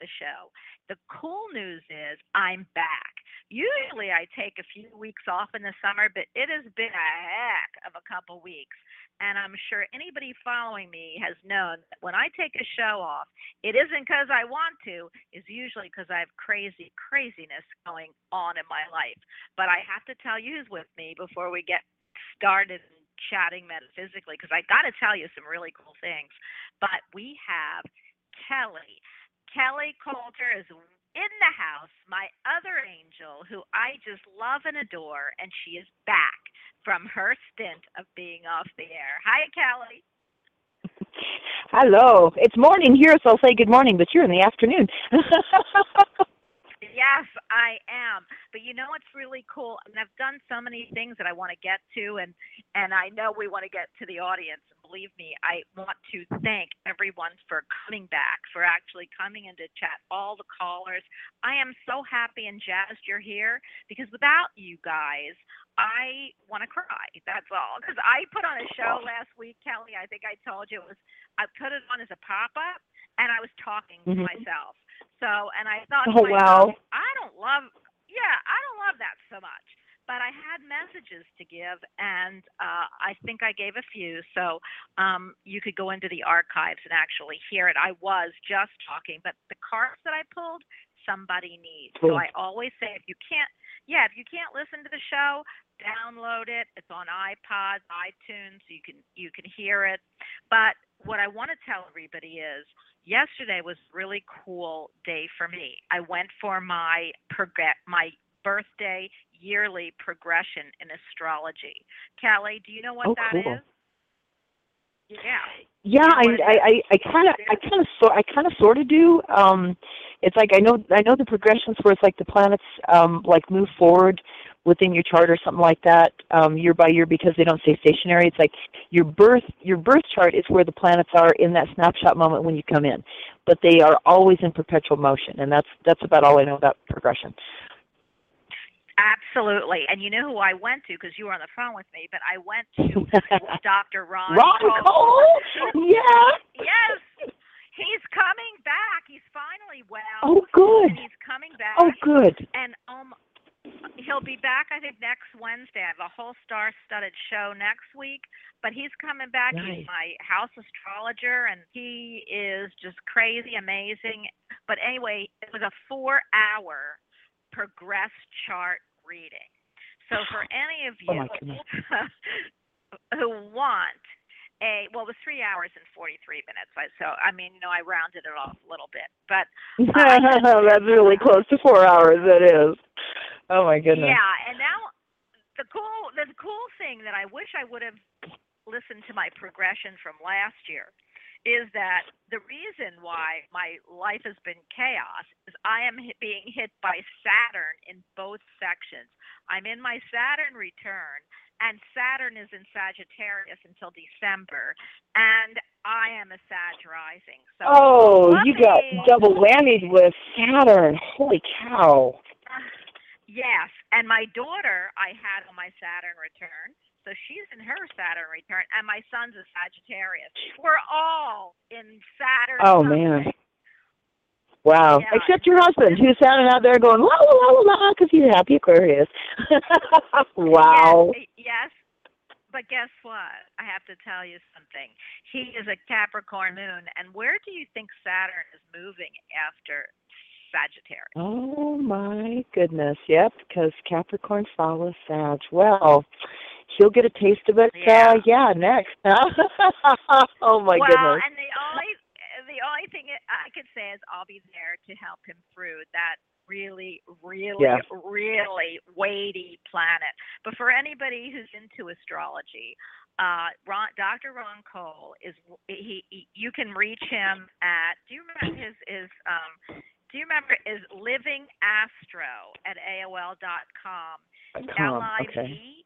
the show. The cool news is I'm back. Usually I take a few weeks off in the summer, but it has been a heck of a couple weeks. And I'm sure anybody following me has known that when I take a show off, it isn't because I want to, it's usually because I have crazy craziness going on in my life. But I have to tell you who's with me before we get started chatting metaphysically because I got to tell you some really cool things. But we have Kelly. Kelly Coulter is in the house, my other angel, who I just love and adore, and she is back from her stint of being off the air. Hi, Kelly. Hello. It's morning here, so I'll say good morning, but you're in the afternoon. Yes, I am. But you know what's really cool? And I've done so many things that I want to get to, and and I know we want to get to the audience. And believe me, I want to thank everyone for coming back, for actually coming into chat. All the callers, I am so happy and jazzed you're here because without you guys, I want to cry. That's all. Because I put on a show last week, Kelly. I think I told you it was. I put it on as a pop up, and I was talking to Mhm. myself. So, and I thought, Oh, to myself, wow. I don't love. Yeah, I don't love that so much. But I had messages to give, and uh, I think I gave a few. So um, you could go into the archives and actually hear it. I was just talking, but the cards that I pulled, somebody needs. So I always say, if you can't, yeah, if you can't listen to the show, download it. It's on iPods, iTunes. so You can you can hear it. But what I want to tell everybody is yesterday was a really cool day for me. I went for my progr- my birthday yearly progression in astrology. Kelly, do you know what Oh, that is? cool. Yeah. Yeah, I I I kind of I kind of so I kind of sort of do. Um, it's like I know I know the progressions where it's like the planets um like move forward within your chart or something like that um year by year because they don't stay stationary. It's like your birth your birth chart is where the planets are in that snapshot moment when you come in, but they are always in perpetual motion, and that's that's about all I know about progression. Absolutely. And you know who I went to because you were on the phone with me, but I went to Dr. Ron, Ron Cole, yeah. Yes. He's coming back. He's finally well. Oh, good. And he's coming back. Oh, good. And um he'll be back I think next Wednesday. I have a whole star studded show next week. But he's coming back. Nice. He's my house astrologer and he is just crazy amazing. But anyway, it was a four hour progress chart reading. So for any of Oh, you goodness. who want a well, it was three hours and forty three minutes. So I mean, you know, I rounded it off a little bit, but That's really close to four hours. It is. Oh my goodness. yeah. And now the cool the cool thing that I wish I would have listened to my progression from last year is that the reason why my life has been chaos is I am hit, being hit by Saturn in both sections. I'm in my Saturn return, and Saturn is in Sagittarius until December, and I am a Sag rising. So Oh, you got double whammied with Saturn. Holy cow. Yes, and my daughter I had on my Saturn return, so she's in her Saturn return, and my son's a Sagittarius. We're all in Saturn. Oh, something. man. Wow. Yeah. Except your husband, who's standing out there going, la la la la la, because he's a happy Aquarius. wow. Yes, yes, but guess what? I have to tell you something. He is a Capricorn moon, and where do you think Saturn is moving after Sagittarius? Oh my goodness. Yep, because Capricorn follows Sag. Well, he'll get a taste of it. Yeah. Uh, yeah, next. oh my well, goodness. and the only the only thing I could say is I'll be there to help him through that really, really, really weighty planet. But for anybody who's into astrology, uh, Ron, Dr. Ron Cole is he, he. You can reach him at. Do you remember his his um? Do you remember is living astro at AOL dot com? L okay. V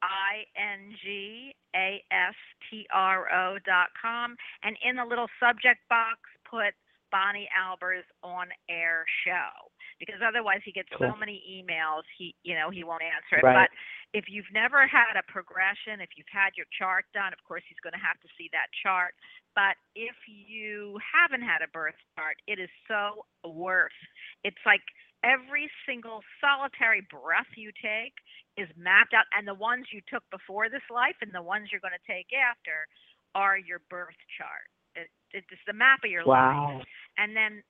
I N G A S T R O dot com, and in the little subject box, put Bonnie Albers on air show because otherwise he gets so many emails he you know he won't answer it. Right. But if you've never had a progression, if you've had your chart done, of course he's going to have to see that chart. But if you haven't had a birth chart, it is so worth. It's like every single solitary breath you take is mapped out, and the ones you took before this life and the ones you're going to take after are your birth chart. It, it's the map of your life Wow. and then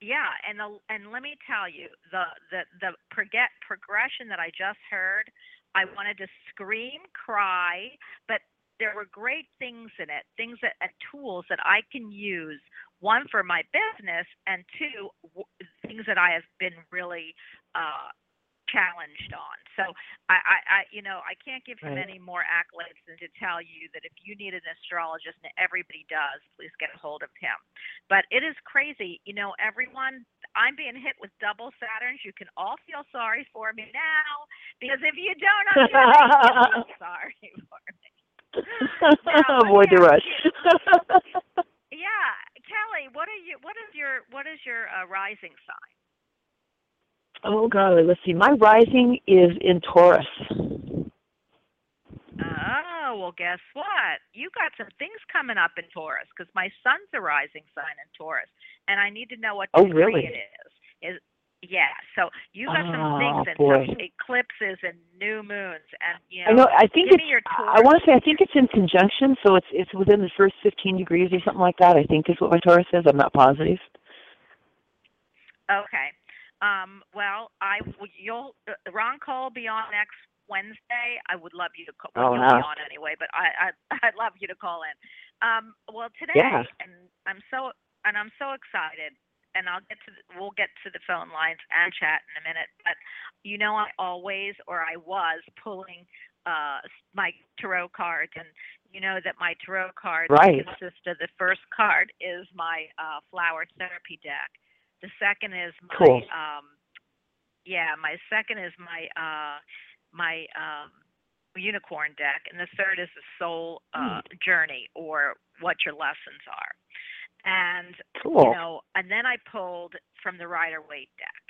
yeah and the and let me tell you the the the forget progression that i just heard i wanted to scream cry but there were great things in it things that and tools that i can use one for my business and two w- things that i have been really uh challenged on. So I, I, I you know, I can't give him Right. any more accolades than to tell you that if you need an astrologist, and everybody does, please get a hold of him. But it is crazy, you know, everyone. I'm being hit with double Saturns. You can all feel sorry for me now because if you don't, I'm sorry for me. Now, Avoid the rush. Yeah, Kelly, what are you? What is your? What is your uh, rising sign? oh golly, let's see. My rising is in Taurus. Oh, well, guess what? You got some things coming up in Taurus because my son's a rising sign in Taurus, and I need to know what Oh, degree really? it is. Is yeah, so you got some Oh, things and boy. some eclipses and new moons, and you know. I know. I think it's. I want to say. I think it's in conjunction, so it's it's within the first 15 degrees or something like that. I think is what my Taurus says. I'm not positive. Okay. Um, well, I you'll uh, Ron Cole will be on next Wednesday. I would love you to call. Well, Oh, you'll wow. be on anyway, but I, I I'd love you to call in. Um, well, today, Yeah. and I'm so and I'm so excited, and I'll get to the, we'll get to the phone lines and chat in a minute. But you know, I always or I was pulling uh my tarot cards, and you know that my tarot cards Right. consist of the first card is my uh flower therapy deck. The second is my Cool. um yeah, my second is my uh my um unicorn deck and the third is the soul uh journey or what your lessons are. And Cool. you know, and then I pulled from the Rider Waite deck.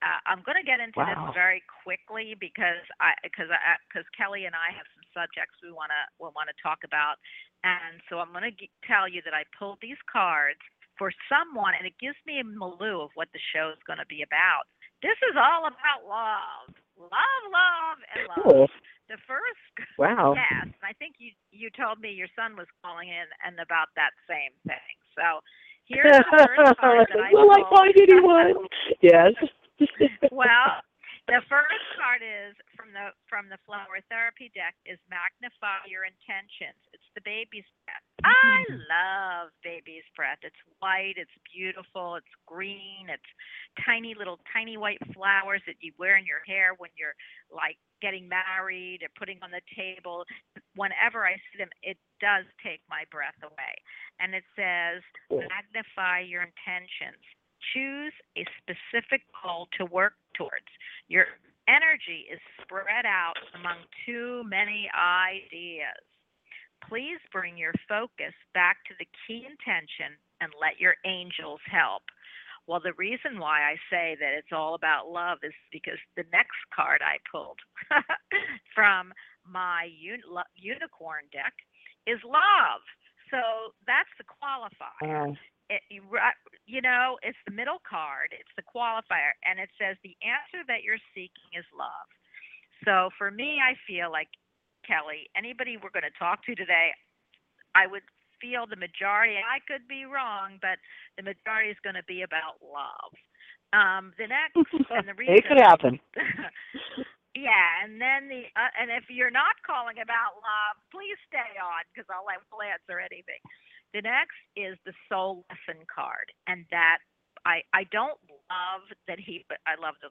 Uh, I'm going to get into Wow. this very quickly because I because I because Kelly and I have some subjects we want to we want to talk about, and so I'm going to g- tell you that I pulled these cards for someone, and it gives me a milieu of what the show is going to be about. This is all about love, love, love, and love. Cool. The first Wow. Yes, and I think you you told me your son was calling in and about that same thing. So here's the first card that I Will I find anyone? yes. well, the first card is from the from the flower therapy deck is magnify your intentions. It's the baby's breath. I mm-hmm. love baby's breath. It's white, it's beautiful, it's green, it's tiny little tiny white flowers that you wear in your hair when you're like getting married or putting on the table. Whenever I see them, it does take my breath away. And it says magnify your intentions. Choose a specific goal to work towards. Your energy is spread out among too many ideas. Please bring your focus back to the key intention and let your angels help. Well, the reason why I say that it's all about love is because the next card I pulled from my un- lo- unicorn deck is love. So that's the qualifier Wow. it, you you know, it's the middle card, it's the qualifier, and it says the answer that you're seeking is love. So for me, I feel like Kelly, anybody we're going to talk to today, I would feel the majority. I could be wrong, but the majority is going to be about love. Um, the next and the reason it could happen. yeah, and then the uh, and if you're not calling about love, please stay on because I'll will answer anything. The next is the soul lesson card, and that I I don't love that he. But I love the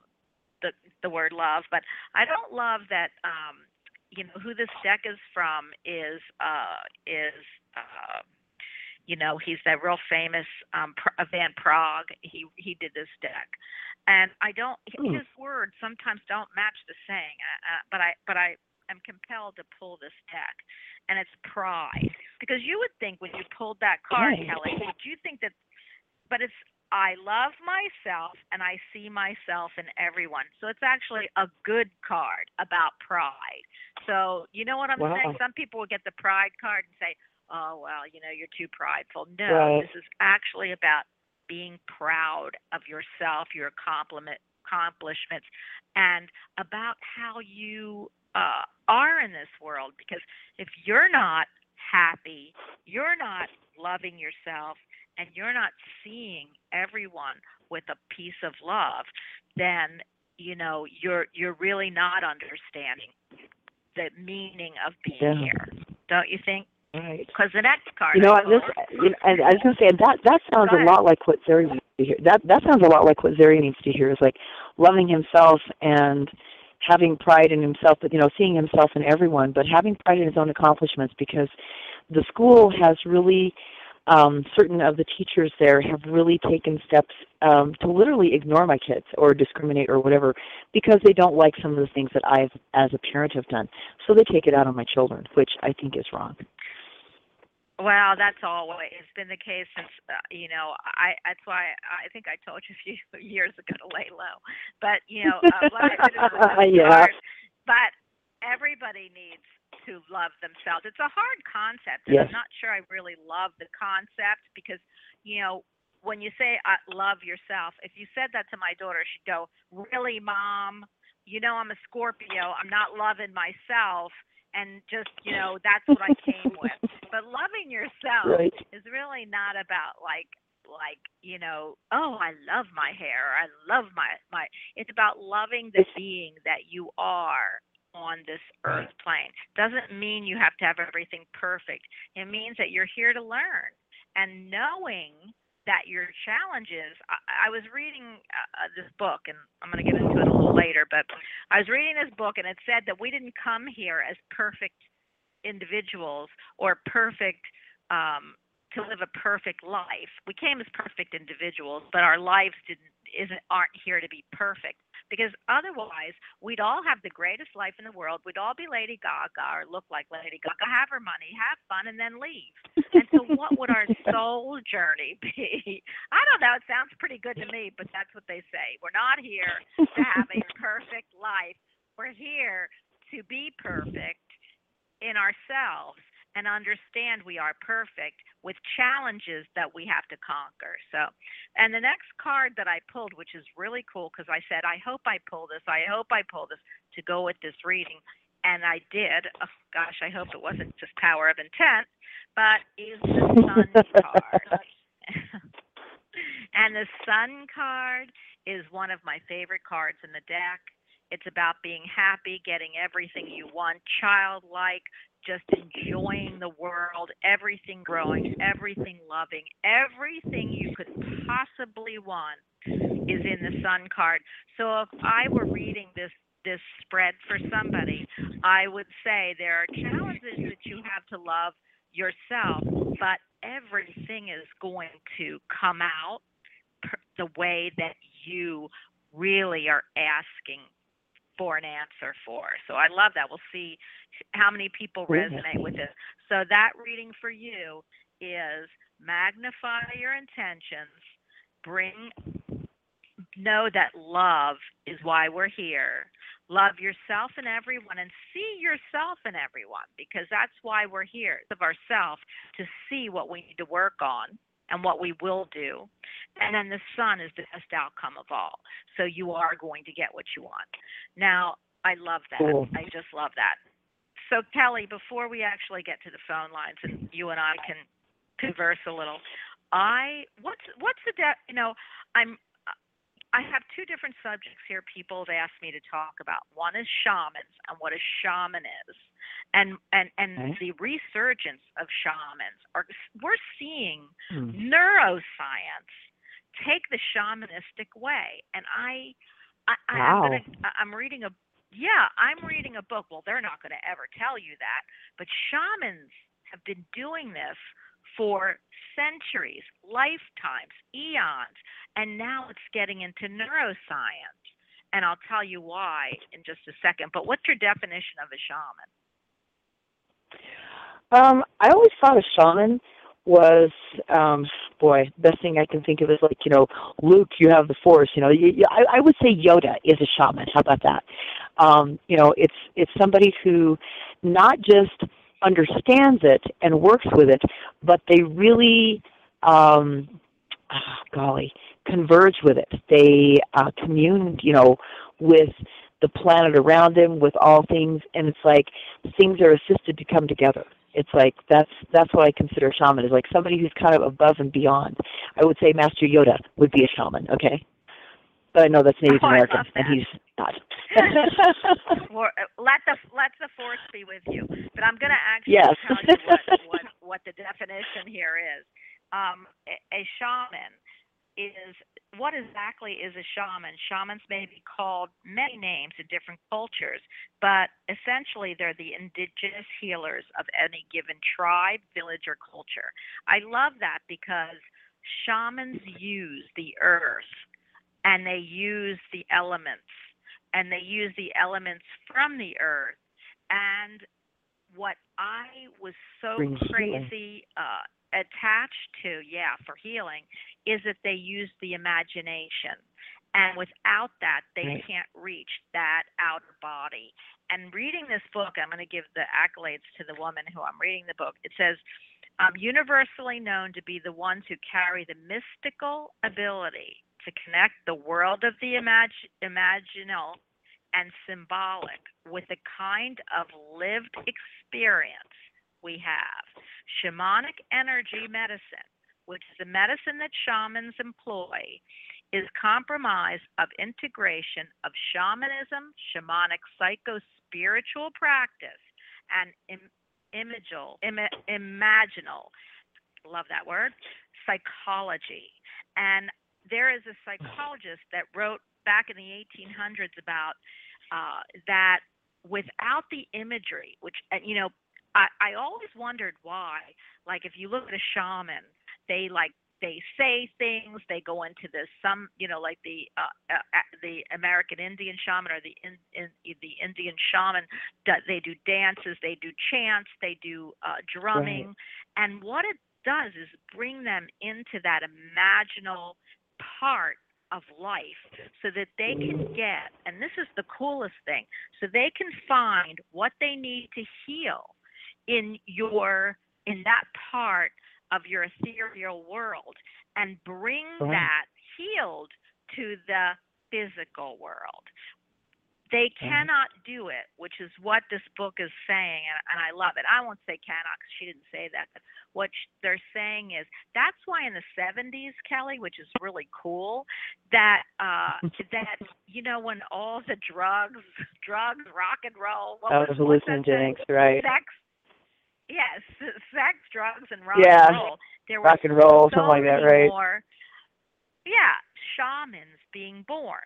the the word love, but I don't love that. Um, you know who this deck is from is uh is uh you know he's that real famous um Van Praagh. He he did this deck, and I don't Hmm. his words sometimes don't match the saying, uh, uh, but I but I am compelled to pull this deck, and it's pride because you would think when you pulled that card, Right. Kelly, would you think that? But it's I love myself and I see myself in everyone. So it's actually a good card about pride. So you know what I'm Wow. saying? Some people will get the pride card and say, "Oh well, you know, you're too prideful." No, Right. this is actually about being proud of yourself, your accomplishment, accomplishments, and about how you uh, are in this world. Because if you're not happy, you're not loving yourself, and you're not seeing everyone with a piece of love, then you know you're you're really not understanding the meaning of being Yeah. here. Don't you think? Right. Because the next card, You know, I this, you know, and I was going to say that that sounds a lot like what Zeri needs to hear. That that sounds a lot like what Zeri needs to hear is like loving himself and having pride in himself, but you know, seeing himself in everyone, but having pride in his own accomplishments because the school has really um, certain of the teachers there have really taken steps um, to literally ignore my kids or discriminate or whatever because they don't like some of the things that I've, as a parent, have done. So they take it out on my children, which I think is wrong. Well, that's always been the case since uh, you know. I that's why I think I told you a few years ago to lay low. But you know, uh, like I said, it was Yeah. hard. But everybody needs to love themselves. It's a hard concept, Yes. I'm not sure I really love the concept because you know when you say uh, love yourself, if you said that to my daughter, she'd go, "Really, mom? You know I'm a Scorpio. I'm not loving myself." And just you know, that's what I came with. But loving yourself Right. is really not about like like you know oh i love my hair i love my my it's about loving the being that you are on this earth plane doesn't mean you have to have everything perfect it means that you're here to learn and knowing that your challenges i, I was reading uh, uh, this book and i'm going to get into it a little later but i was reading this book and it said that we didn't come here as perfect individuals or perfect um to live a perfect life. We came as perfect individuals, but our lives didn't isn't aren't here to be perfect because otherwise we'd all have the greatest life in the world. We'd all be Lady Gaga or look like Lady Gaga, have her money, have fun, and then leave. And so, what would our soul journey be? I don't know. It sounds pretty good to me, but that's what they say. We're not here to have a perfect life. We're here to be perfect in ourselves and understand we are perfect with challenges that we have to conquer. So, and the next card that I pulled, which is really cool because I said, I hope I pull this, I hope I pull this to go with this reading. And I did. Oh, gosh, I hope it wasn't just power of intent, but is the sun card. and the sun card is one of my favorite cards in the deck. It's about being happy, getting everything you want, childlike, just enjoying the world, everything growing, everything loving, everything you could possibly want is in the sun card. So if I were reading this this spread for somebody, I would say there are challenges that you have to love yourself, but everything is going to come out the way that you really are asking for an answer for. So I love that. We'll see how many people resonate with this. So that reading for you is magnify your intentions, bring know that love is why we're here. Love yourself and everyone and see yourself and everyone because that's why we're here of ourselves to see what we need to work on and what we will do. And then the sun is the best outcome of all. So you are going to get what you want. Now, I love that. Cool. I just love that. So Kelly, before we actually get to the phone lines and you and I can converse a little, I what's what's the de- you know, I'm I have two different subjects here people have asked me to talk about. One is shamans and what a shaman is. And and and Okay. the resurgence of shamans are we're seeing Hmm. neuroscience take the shamanistic way and i, I I- i'm gonna I- i'm reading a yeah i'm reading a book well they're not going to ever tell you that but shamans have been doing this for centuries lifetimes eons and now it's getting into neuroscience and i'll tell you why in just a second but what's your definition of a shaman Um, I always thought a shaman was, um, boy, the best thing I can think of is like, you know, Luke, you have the force. You know, you, you, I, I would say Yoda is a shaman. How about that? Um, you know, it's it's somebody who not just understands it and works with it, but they really, um, ah, golly, converge with it. They uh, commune, you know, with the planet around them, with all things, and it's like things are assisted to come together. It's like that's that's what I consider a shaman is like somebody who's kind of above and beyond. I would say Master Yoda would be a shaman, okay? but I know that's Native oh, American, that. and he's not. let the let the force be with you. But I'm going to actually yes. tell you what, what, what the definition here is. Um, a, a shaman is what exactly is a shaman? Shamans may be called many names in different cultures, but essentially they're the indigenous healers of any given tribe, village, or culture. I love that because shamans use the earth and they use the elements and they use the elements from the earth. And what I was so healing. crazy uh, attached to, yeah, for healing, is that they use the imagination. And without that, they Right. can't reach that outer body. And reading this book, I'm going to give the accolades to the woman who I'm reading the book. It says, um, universally known to be the ones who carry the mystical ability to connect the world of the imag- imaginal and symbolic with the kind of lived experience we have. Shamanic energy medicine, which is the medicine that shamans employ, is comprised of integration of shamanism, shamanic psycho spiritual practice, and Im- imagal, Im- imaginal, love that word, psychology. And there is a psychologist that wrote back in the 1800s about uh, that without the imagery, which, and, you know, I, I always wondered why, like, if you look at a shaman, they like they say things they go into this some you know like the uh, uh, uh, the american indian shaman or the in, in the indian shaman they do dances they do chants they do uh, drumming. And what it does is bring them into that imaginal part of life so that they can get and this is the coolest thing so they can find what they need to heal in your in that part of your ethereal world and bring that healed to the physical world. They cannot do it, which is what this book is saying, and, and I love it. I won't say cannot because she didn't say that. But what sh- they're saying is that's why in the 70s, Kelly, which is really cool, that uh, that you know when all the drugs, drugs, rock and roll, what That was, was what's that thing? hallucinogenics, right? sex yes sex drugs and rock Yeah. and roll there Rock and roll, so something like that, right? more yeah shamans being born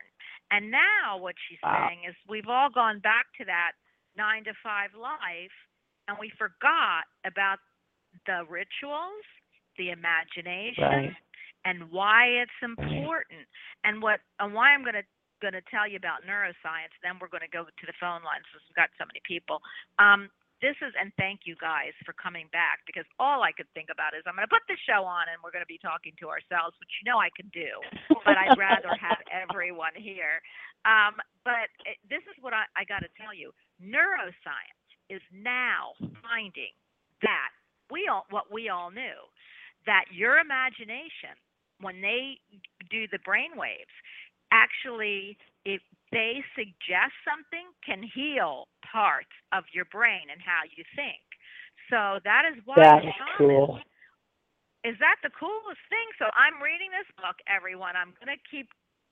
and now what she's Wow. saying is we've all gone back to that nine to five life and we forgot about the rituals the imagination Right. and why it's important and what and why I'm going to going to tell you about neuroscience then we're going to go to the phone lines since we've got so many people um this is and thank you guys for coming back because all I could think about is I'm going to put the show on and we're going to be talking to ourselves which you know I can do but I'd rather have everyone here. Um but it, this is what I, I got to tell you. Neuroscience is now finding that we all what we all knew that your imagination when they do the brain waves actually if they suggest something can heal parts of your brain and how you think so that is why That's shamans cool. is that the coolest thing? So I'm reading this book, everyone. I'm gonna keep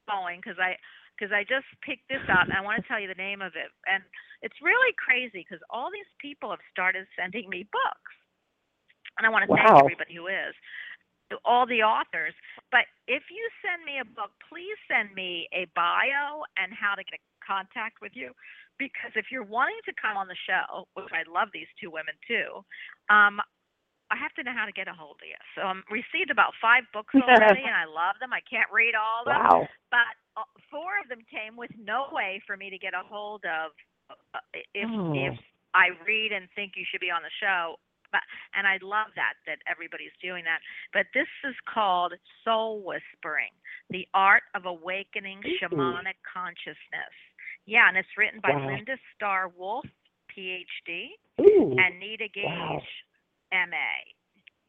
going because I because I just picked this up and I want to tell you the name of it. And it's really crazy because all these people have started sending me books, and I want to thank everybody who is all the authors. But if you send me a book, please send me a bio and how to get in contact with you. Because if you're wanting to come on the show, which I love these two women too, um, I have to know how to get a hold of you. So I'm received about five books already, and I love them. I can't read all of them, Wow. but uh, four of them came with no way for me to get a hold of uh, if Oh. if I read and think you should be on the show. But and I love that that everybody's doing that. But this is called Soul Whispering: The Art of Awakening. Shamanic Consciousness. Yeah, and it's written by Wow. Linda Star Wolf, PhD, Ooh. and Nita Gage, Wow. MA.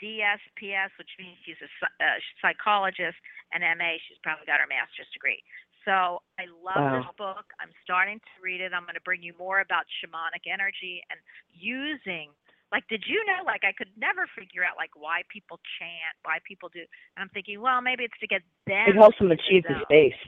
DSPS, which means she's a uh, psychologist, and MA, she's probably got her master's degree. So I love this book. I'm starting to read it. I'm going to bring you more about shamanic energy and using. Like, did you know? Like, I could never figure out like why people chant, why people do. And I'm thinking, well, maybe it's to get them. It helps them achieve the space.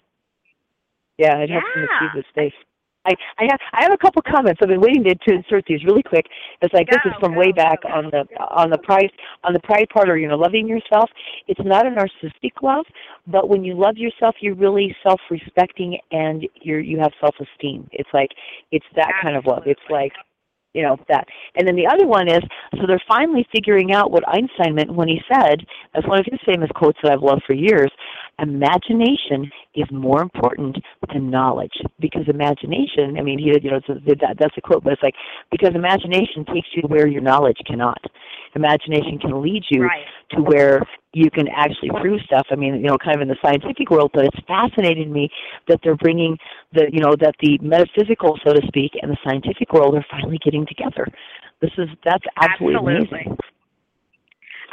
Yeah, it helps them achieve the space. I I have I have a couple comments. I've been waiting to, to insert these really quick. It's like this is from go, way back go. on the on the pride on the pride part or you know loving yourself. It's not a narcissistic love, but when you love yourself, you're really self-respecting and you're you have self-esteem. It's like it's that kind of love. It's Absolutely. like you know that. And then the other one is so they're finally figuring out what einstein meant when he said that's one of his famous quotes that i've loved for years imagination is more important than knowledge. Because imagination i mean he you know a, that, that's a quote but it's like because imagination takes you where your knowledge cannot imagination can lead you Right. to where you can actually prove stuff. I mean, you know, kind of in the scientific world, but it's fascinating me that they're bringing the, you know, that the metaphysical, so to speak, and the scientific world are finally getting together. This is that's absolutely, Absolutely. amazing.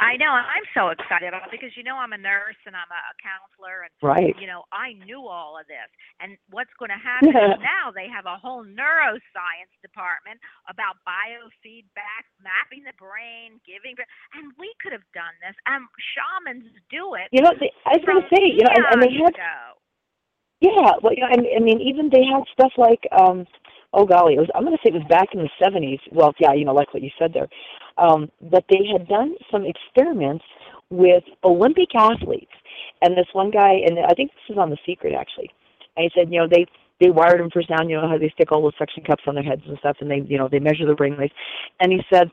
I know, and I'm so excited about it because you know I'm a nurse and I'm a, a counselor and Right. you know I knew all of this. And what's going to happen is now they have a whole neuroscience department about biofeedback, mapping the brain, giving and we could have done this. And shamans do it. You know, they, I was going to say, you know, and, and they had ago. Yeah, well, you know, I, I mean, even they had stuff like, um, oh golly, it was, I'm going to say it was back in the 70s. Well, yeah, you know, like what you said there. Um, but they had done some experiments with Olympic athletes, and this one guy, and I think this is on The Secret actually. And he said, you know, they they wired them for sound. You know how they stick all those suction cups on their heads and stuff, and they, you know, they measure their brain waves. And he said,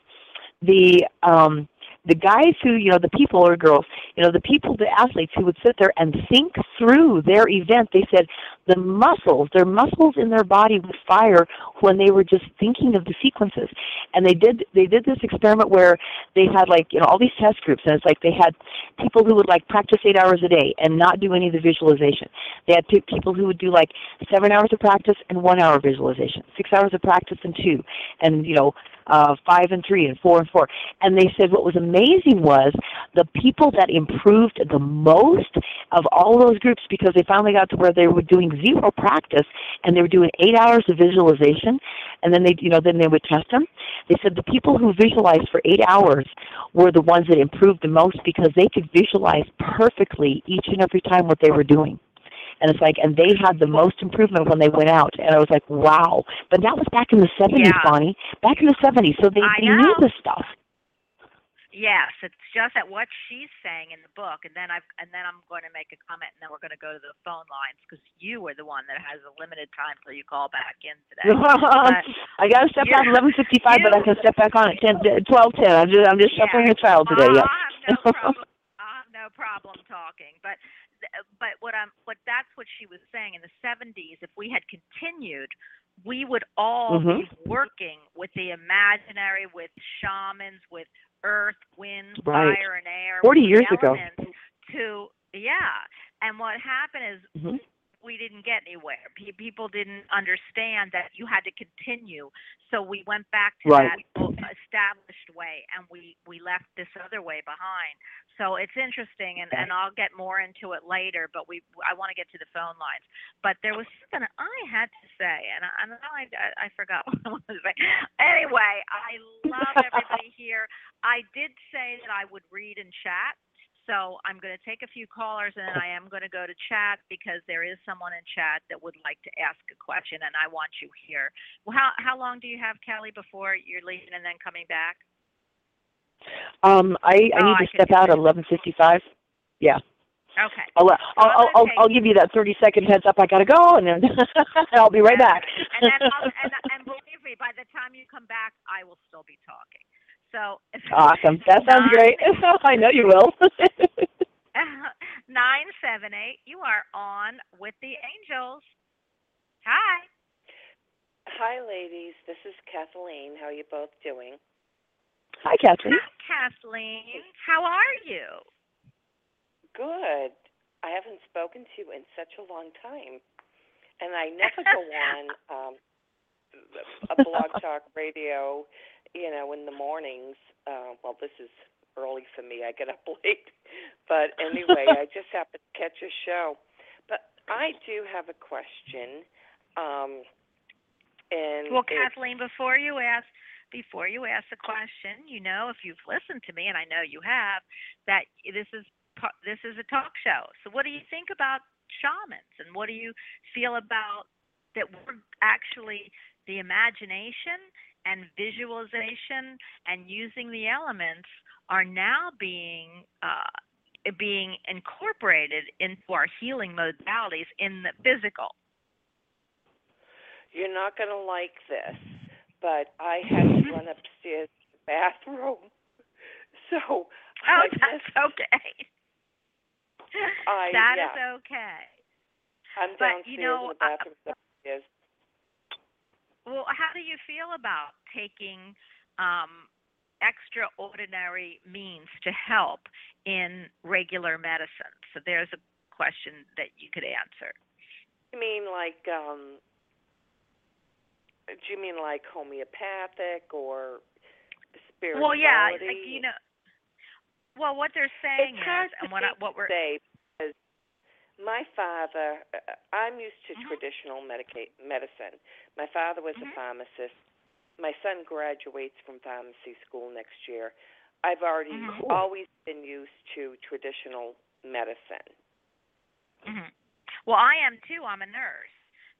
the um the guys who you know the people or girls you know the people the athletes who would sit there and think through their event they said the muscles their muscles in their body would fire when they were just thinking of the sequences and they did they did this experiment where they had like you know all these test groups and it's like they had people who would like practice eight hours a day and not do any of the visualization they had pe- people who would do like seven hours of practice and one hour visualization six hours of practice and two and you know uh, five and three and four and four. And they said what was amazing was the people that improved the most of all those groups because they finally got to where they were doing zero practice and they were doing eight hours of visualization and then they you know then they would test them. They said the people who visualized for eight hours were the ones that improved the most because they could visualize perfectly each and every time what they were doing. And it's like, and they had the most improvement when they went out. And I was like, wow. But that was back in the 70s, Yeah. Bonnie. Back in the 70s. So they, they knew this stuff. Yes, it's just that what she's saying in the book, and then I've and then I'm going to make a comment, and then we're going to go to the phone lines because you are the one that has a limited time till you call back in today. I got to step out at 11:55, but I can step back on at 10, 12:10. I'm just, I'm just Yeah. shuffling a child today. I'll Yes. have no problem. I'll have no problem talking, but but what I'm what that's what she was saying in the 70s. If we had continued, we would all Mhm. be working with the imaginary, with shamans, with earth, wind, Right. fire, and air. 40 years ago. To yeah, and what happened is Mhm. We didn't get anywhere. Pe- People didn't understand that you had to continue. So we went back to Right. that established way, and we we left this other way behind. So it's interesting, and and I'll get more into it later. But we I want to get to the phone lines. But there was something I had to say, and I and I, I, I forgot what I wanted to say. Anyway, I love everybody here. I did say that I would read and chat. So I'm going to take a few callers and then I am going to go to chat because there is someone in chat that would like to ask a question and I want you here. Well, how how long do you have, Kelly, before you're leaving and then coming back? Um, I, I Oh, need I to can step out at 11:55. Yeah. Okay. I'll, I'll, I'm I'll, I'll, I'll give you that 30 second heads up. I gotta go, and then I'll be right back. And then I'll, and, and believe me, by the time you come back, I will still be talking. So awesome. That sounds Nine- great. I know you will. Nine seven eight. You are on with the angels. Hi. Hi, ladies. This is Kathleen. How are you both doing? Hi, Catherine. Hi, Kathleen. How are you? Good. I haven't spoken to you in such a long time, and I never go on um, a blog talk radio. You know, in the mornings. Uh, well, this is early for me. I get up late, but anyway, I just happened to catch a show. But I do have a question. Um, and Well, Kathleen, before you ask before you ask the question, you know, if you've listened to me, and I know you have, that this is this is a talk show. So, what do you think about shamans, and what do you feel about that we're actually the imagination and visualization and using the elements are now being uh, being incorporated into our healing modalities in the physical. You're not going to like this, but I had to run upstairs to the bathroom. So Oh, I that's missed, okay. I- That is yeah. okay. I'm but, downstairs you know, in the bathroom upstairs. Well, how do you feel about taking um, extraordinary means to help in regular medicine? So there's a question that you could answer. You mean like um do you mean like homeopathic or spirituality? Well, yeah, like you know. Well, what they're saying it's is, and what I, what we're say my father, uh, I'm used to Mhm. traditional medica- medicine. My father was Mhm. a pharmacist. My son graduates from pharmacy school next year. I've already Mhm. Cool. always been used to traditional medicine. hmm Well, I am too. I'm a nurse.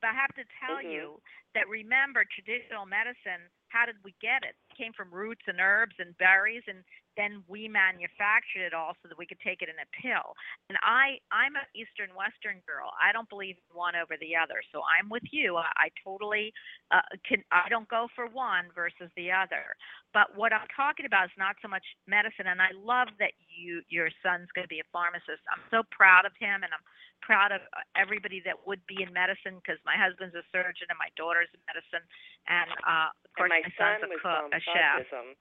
But I have to tell Mhm. you that remember traditional medicine, how did we get it? Came from roots and herbs and berries and then we manufactured it all so that we could take it in a pill. And I I'm an eastern western girl. I don't believe in one over the other. So I'm with you. I, I totally uh, can I don't go for one versus the other. But what I'm talking about is not so much medicine and I love that you your son's going to be a pharmacist. I'm so proud of him and I'm proud of uh, everybody that would be in medicine because my husband's a surgeon and my daughter's in medicine and uh of course and my, son son's a was cook, um, a chef. autism.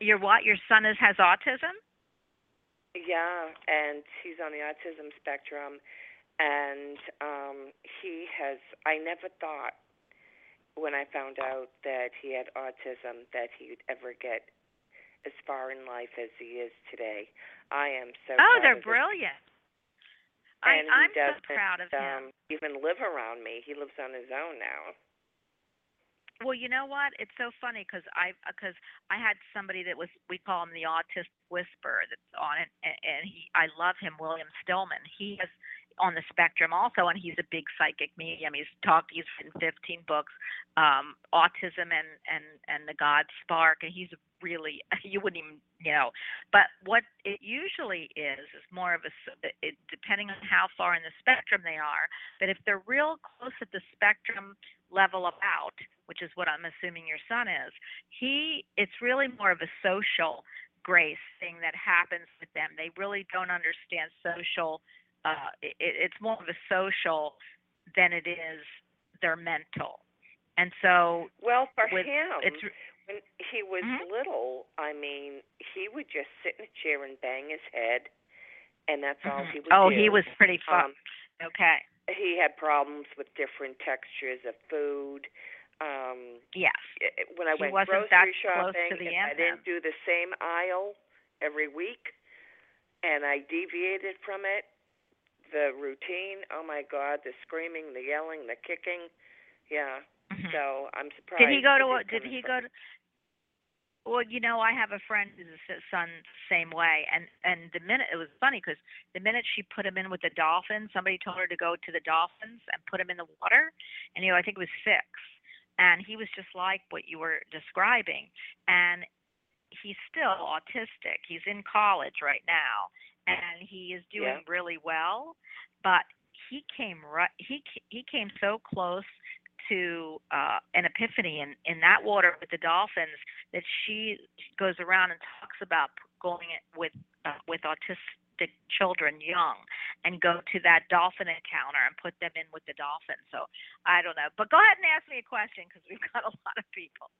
Your what? Your son is has autism? Yeah, and he's on the autism spectrum, and um, he has. I never thought when I found out that he had autism that he'd ever get as far in life as he is today. I am so. oh, proud they're brilliant. I, I'm he so proud of him. um, even live around me. He lives on his own now. Well, you know what? It's so funny because I because I had somebody that was we call him the autistic whisperer that's on it, and, and he I love him, William Stillman. He is on the spectrum also, and he's a big psychic medium. He's talked, he's written 15 books, um, autism and and and the God Spark, and he's really you wouldn't even you know. But what it usually is is more of a it, depending on how far in the spectrum they are. But if they're real close at the spectrum level about, which is what I'm assuming your son is, he it's really more of a social grace thing that happens with them. They really don't understand social. Uh, it, it's more of a social than it is their mental. And so Well, for with him, it's when he was Mhm. little, I mean, he would just sit in a chair and bang his head, and that's all Mhm. he would oh, do. he was pretty fun. Um, okay. He had problems with different textures of food. Um, Yes. when I He went grocery shopping, to the end I didn't do the same aisle every week, and I deviated from it, the routine. Oh my God, the screaming, the yelling, the kicking. Yeah. Mhm. So I'm surprised. Did he go to? Did he go to? Well, you know, I have a friend who's a s- son same way, and and the minute it was funny because the minute she put him in with the dolphins, somebody told her to go to the dolphins and put him in the water, and you know, I think it was six, and he was just like what you were describing, and he's still autistic. He's in college right now, and he is doing Yeah. really well, but he came right. He he came so close to uh, an epiphany in, in that water with the dolphins that she goes around and talks about going it with uh, with autistic children young and go to that dolphin encounter and put them in with the dolphins. So I don't know, but go ahead and ask me a question because we've got a lot of people.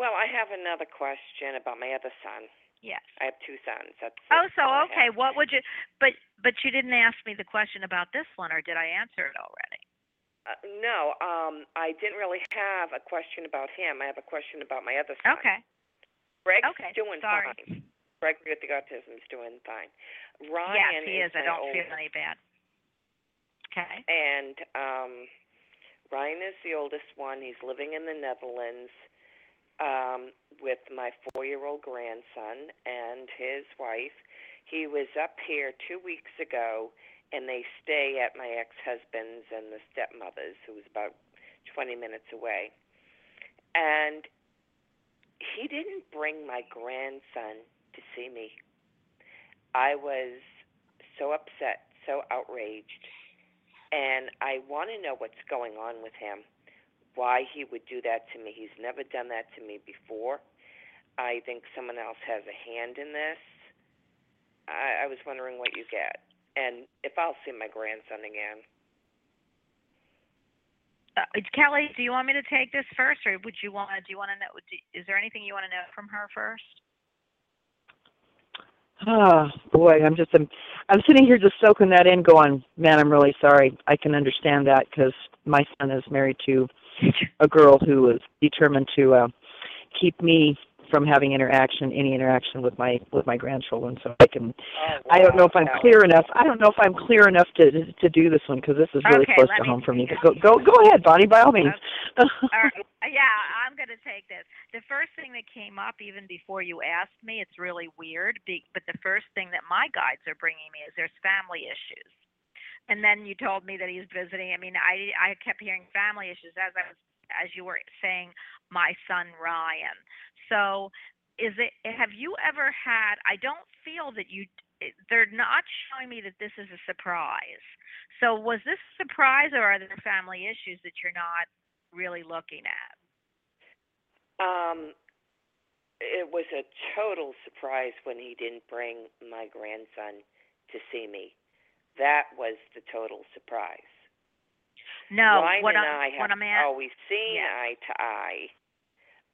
Well, I have another question about my other son. Yes. I have two sons. That's Oh, so okay. What would you? But but you didn't ask me the question about this one, or did I answer it already? Uh, no, um, I didn't really have a question about him. I have a question about my other son. Okay. Greg's Okay, doing sorry. fine. Greg with the autism is doing fine. Ryan yes, he is. is I don't feel any bad. Okay. and um, Ryan is the oldest one. He's living in the Netherlands um, with my four-year-old grandson and his wife. He was up here two weeks ago, and they stay at my ex-husband's and the stepmother's, who was about 20 minutes away. And he didn't bring my grandson to see me. I was so upset, so outraged, and I want to know what's going on with him, why he would do that to me. He's never done that to me before. I think someone else has a hand in this. I, I was wondering what you get, and if I'll see my grandson again. Uh, Kelly, do you want me to take this first, or would you want? To? Do you want to know? Do, is there anything you want to know from her first? Oh boy, I'm just I'm, I'm sitting here just soaking that in, going, man, I'm really sorry. I can understand that because my son is married to a girl who is determined to uh, keep me from having interaction, any interaction with my with my grandchildren. So I can. Oh, I don't know if I'm wow. clear enough. I don't know if I'm clear enough to to do this one because this is really Okay, close to me home for me. But go go go ahead, Bonnie, by all means. All right. Yeah, I'm going to take this. The first thing that came up, even before you asked me, it's really weird, be- but the first thing that my guides are bringing me is there's family issues. And then you told me that he's visiting. I mean, I I kept hearing family issues as I was as you were saying my son Ryan. So, is it have you ever had I don't feel that you they're not showing me that this is a surprise. So, was this a surprise or are there family issues that you're not really looking at? Um, it was a total surprise when he didn't bring my grandson to see me. That was the total surprise. No, Ryan what and I'm I what have I'm at, always seen Yeah. eye to eye,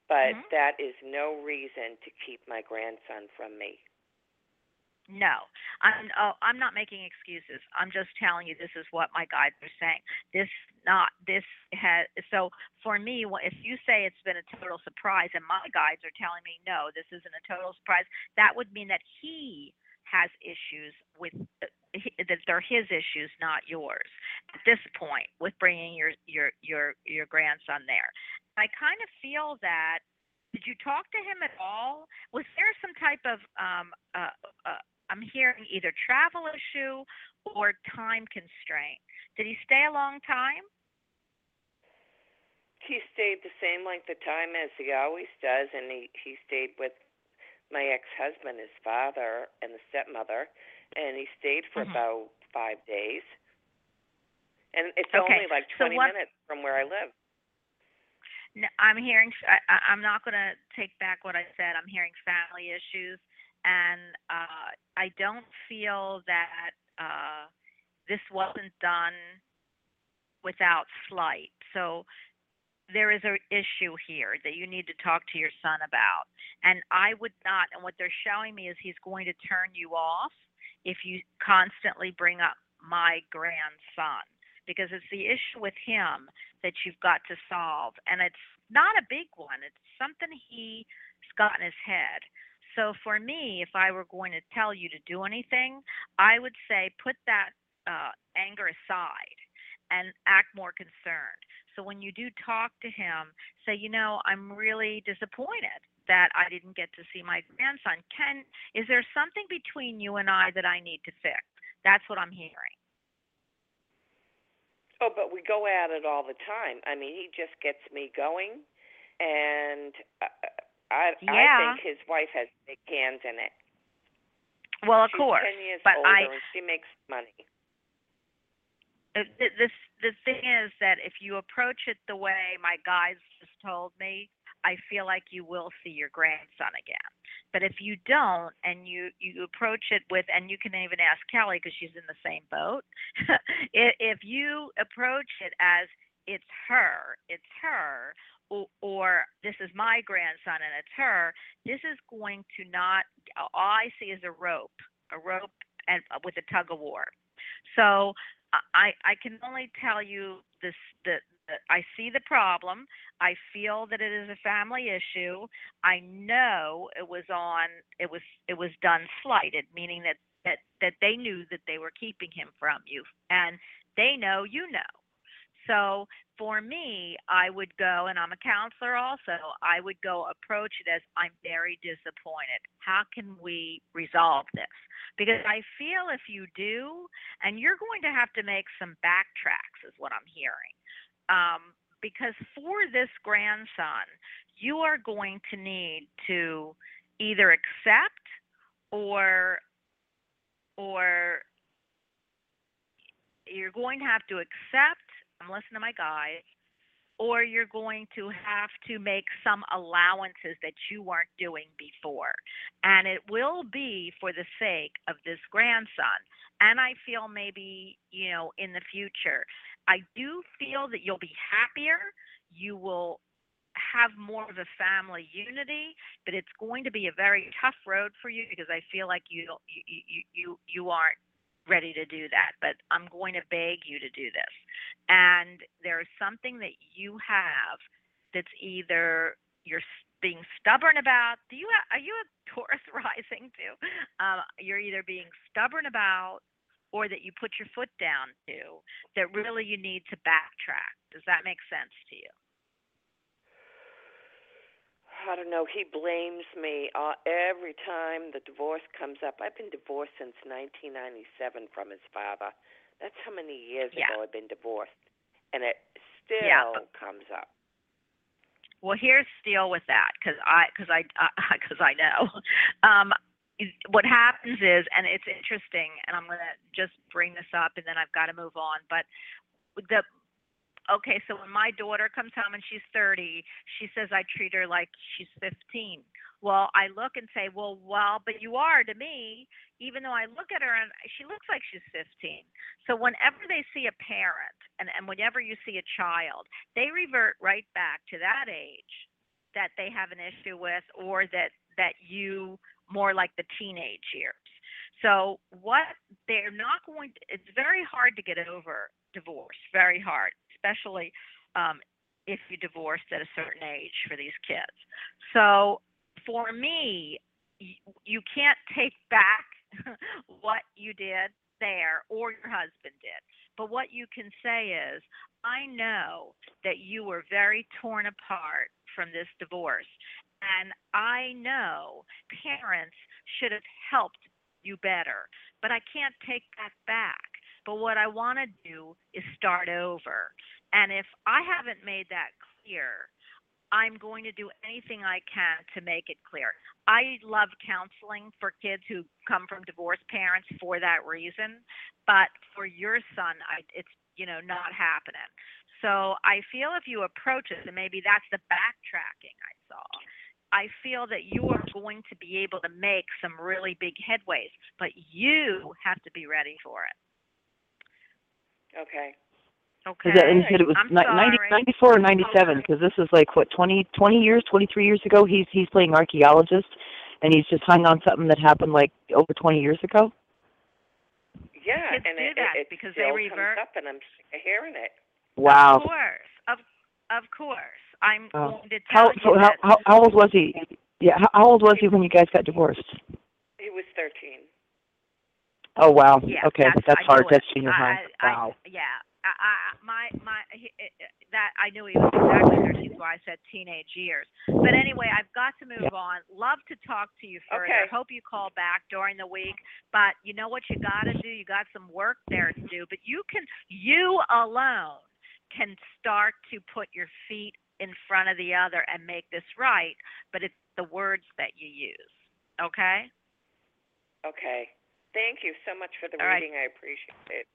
but Mhm. that is no reason to keep my grandson from me. No, I'm. Oh, I'm not making excuses. I'm just telling you this is what my guides are saying. This not this has. So for me, if you say it's been a total surprise, and my guides are telling me no, this isn't a total surprise, that would mean that he has issues with uh, that they're his issues, not yours. At this point, with bringing your your your your grandson there, I kind of feel that. Did you talk to him at all? Was there some type of um, uh, uh, I'm hearing either travel issue or time constraint. Did he stay a long time? He stayed the same length of time as he always does, and he he stayed with my ex-husband, his father, and the stepmother, and he stayed for Mhm. about five days. And it's Okay, only like so 20 what- minutes from where I live. I'm hearing. I, I'm not going to take back what I said. I'm hearing family issues, and uh, I don't feel that uh, this wasn't done without slight. So there is an issue here that you need to talk to your son about. And I would not. And what they're showing me is he's going to turn you off if you constantly bring up my grandson because it's the issue with him that you've got to solve. And it's not a big one, it's something he's got in his head. So for me, if I were going to tell you to do anything, I would say put that uh, anger aside and act more concerned. So when you do talk to him, say, you know, I'm really disappointed that I didn't get to see my grandson. Ken, is there something between you and I that I need to fix? That's what I'm hearing. Oh, but we go at it all the time. I mean, he just gets me going, and uh, I I think his wife has big hands in it. Well, of She's course, ten years but older, I and she makes money. uh, th- this the thing is that if you approach it the way my guys just told me, I feel like you will see your grandson again. But if you don't, and you you approach it with, and you can even ask Kelly because she's in the same boat. if, you approach it as it's her, it's her, or, or this is my grandson and it's her, this is going to not. All I see is a rope, a rope, and uh, with a tug of war. So I I can only tell you this that I see the problem. I feel that it is a family issue. I know it was on it was it was done slighted, meaning that that that they knew that they were keeping him from you and they know you know. So for me, I would go, and I'm a counselor also, I would go approach it as I'm very disappointed. How can we resolve this? Because I feel if you do, and you're going to have to make some backtracks, is what I'm hearing. Um, because for this grandson, you are going to need to either accept or or you're going to have to accept I'm listening to my guide, or you're going to have to make some allowances that you weren't doing before. And it will be for the sake of this grandson. And I feel maybe, you know, in the future, I do feel that you'll be happier. You will have more of a family unity, but it's going to be a very tough road for you because I feel like you you you you, you aren't ready to do that, but I'm going to beg you to do this. And there's something that you have that's either you're being stubborn about. Do you are you a Taurus rising too? Um, you're either being stubborn about or that you put your foot down to that really you need to backtrack. Does that make sense to you? I don't know. He blames me uh, every time the divorce comes up. I've been divorced since 1997 from his father. That's how many years Yeah. ago I've been divorced, and it still Yeah, comes up. Well, here's the deal with that because I because I because I know. Um, what happens is, and it's interesting, and I'm going to just bring this up, and then I've got to move on. But the okay, so when my daughter comes home and she's 30, she says I treat her like she's 15. Well, I look and say, well, well, but you are to me, even though I look at her and she looks like she's 15. So whenever they see a parent and, and whenever you see a child, they revert right back to that age that they have an issue with or that that you more like the teenage years. So what they're not going to it's very hard to get over divorce, very hard, especially um if you divorced at a certain age for these kids. So for me, y- you can't take back what you did there or your husband did. But what you can say is, I know that you were very torn apart from this divorce. And I know parents should have helped you better. But I can't take that back. But what I want to do is start over. And if I haven't made that clear, I'm going to do anything I can to make it clear. I love counseling for kids who come from divorced parents for that reason, but for your son, I, it's you know not happening. So I feel if you approach it, and maybe that's the backtracking I saw. I feel that you are going to be able to make some really big headways, but you have to be ready for it. Okay. Okay. Is that, and you said it was I'm ni- 90, 94 or 97 because this is like what 20 20 years 23 years ago he's he's playing archaeologist and he's just hung on something that happened like over 20 years ago Yeah, Kids and do it, that it, it because they still revert- comes up, and I'm hearing it. wow Of course. Of of course. I'm Oh. going to how tell so you how, that how how old was he yeah how, how old was he when you guys got divorced He was 13. oh wow yeah, okay that's, that's hard that's it. junior I, high I, wow I, yeah. I, I, my my he, that I knew he was exactly 13. That's why I said teenage years. But anyway, I've got to move Yeah. on. Love to talk to you further. Okay. Hope you call back during the week. But you know what you got to do? You got some work there to do. But you can, you alone can start to put your feet in front of the other and make this right. But it's the words that you use. Okay. Okay. Thank you so much for the All right. reading. I appreciate it.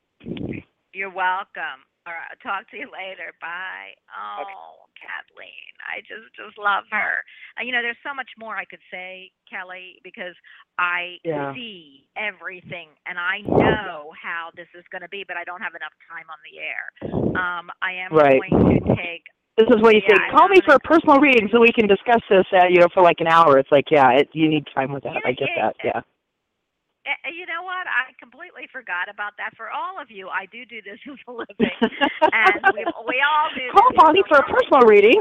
You're welcome. All right, I'll talk to you later. Bye. Oh, Kathleen, I just just love her. And you know, there's so much more I could say, Kelly, because I Yeah. see everything and I know how this is going to be, but I don't have enough time on the air. Um, I am Right. going to take. This is what you Yeah, say call me for a personal reading so we can discuss this uh, you know for like an hour it's like yeah it, you need time with that i get that yeah You know what? I completely forgot about that. For all of you, I do do this as a living, and we we all do. Call Bonnie for a personal reading.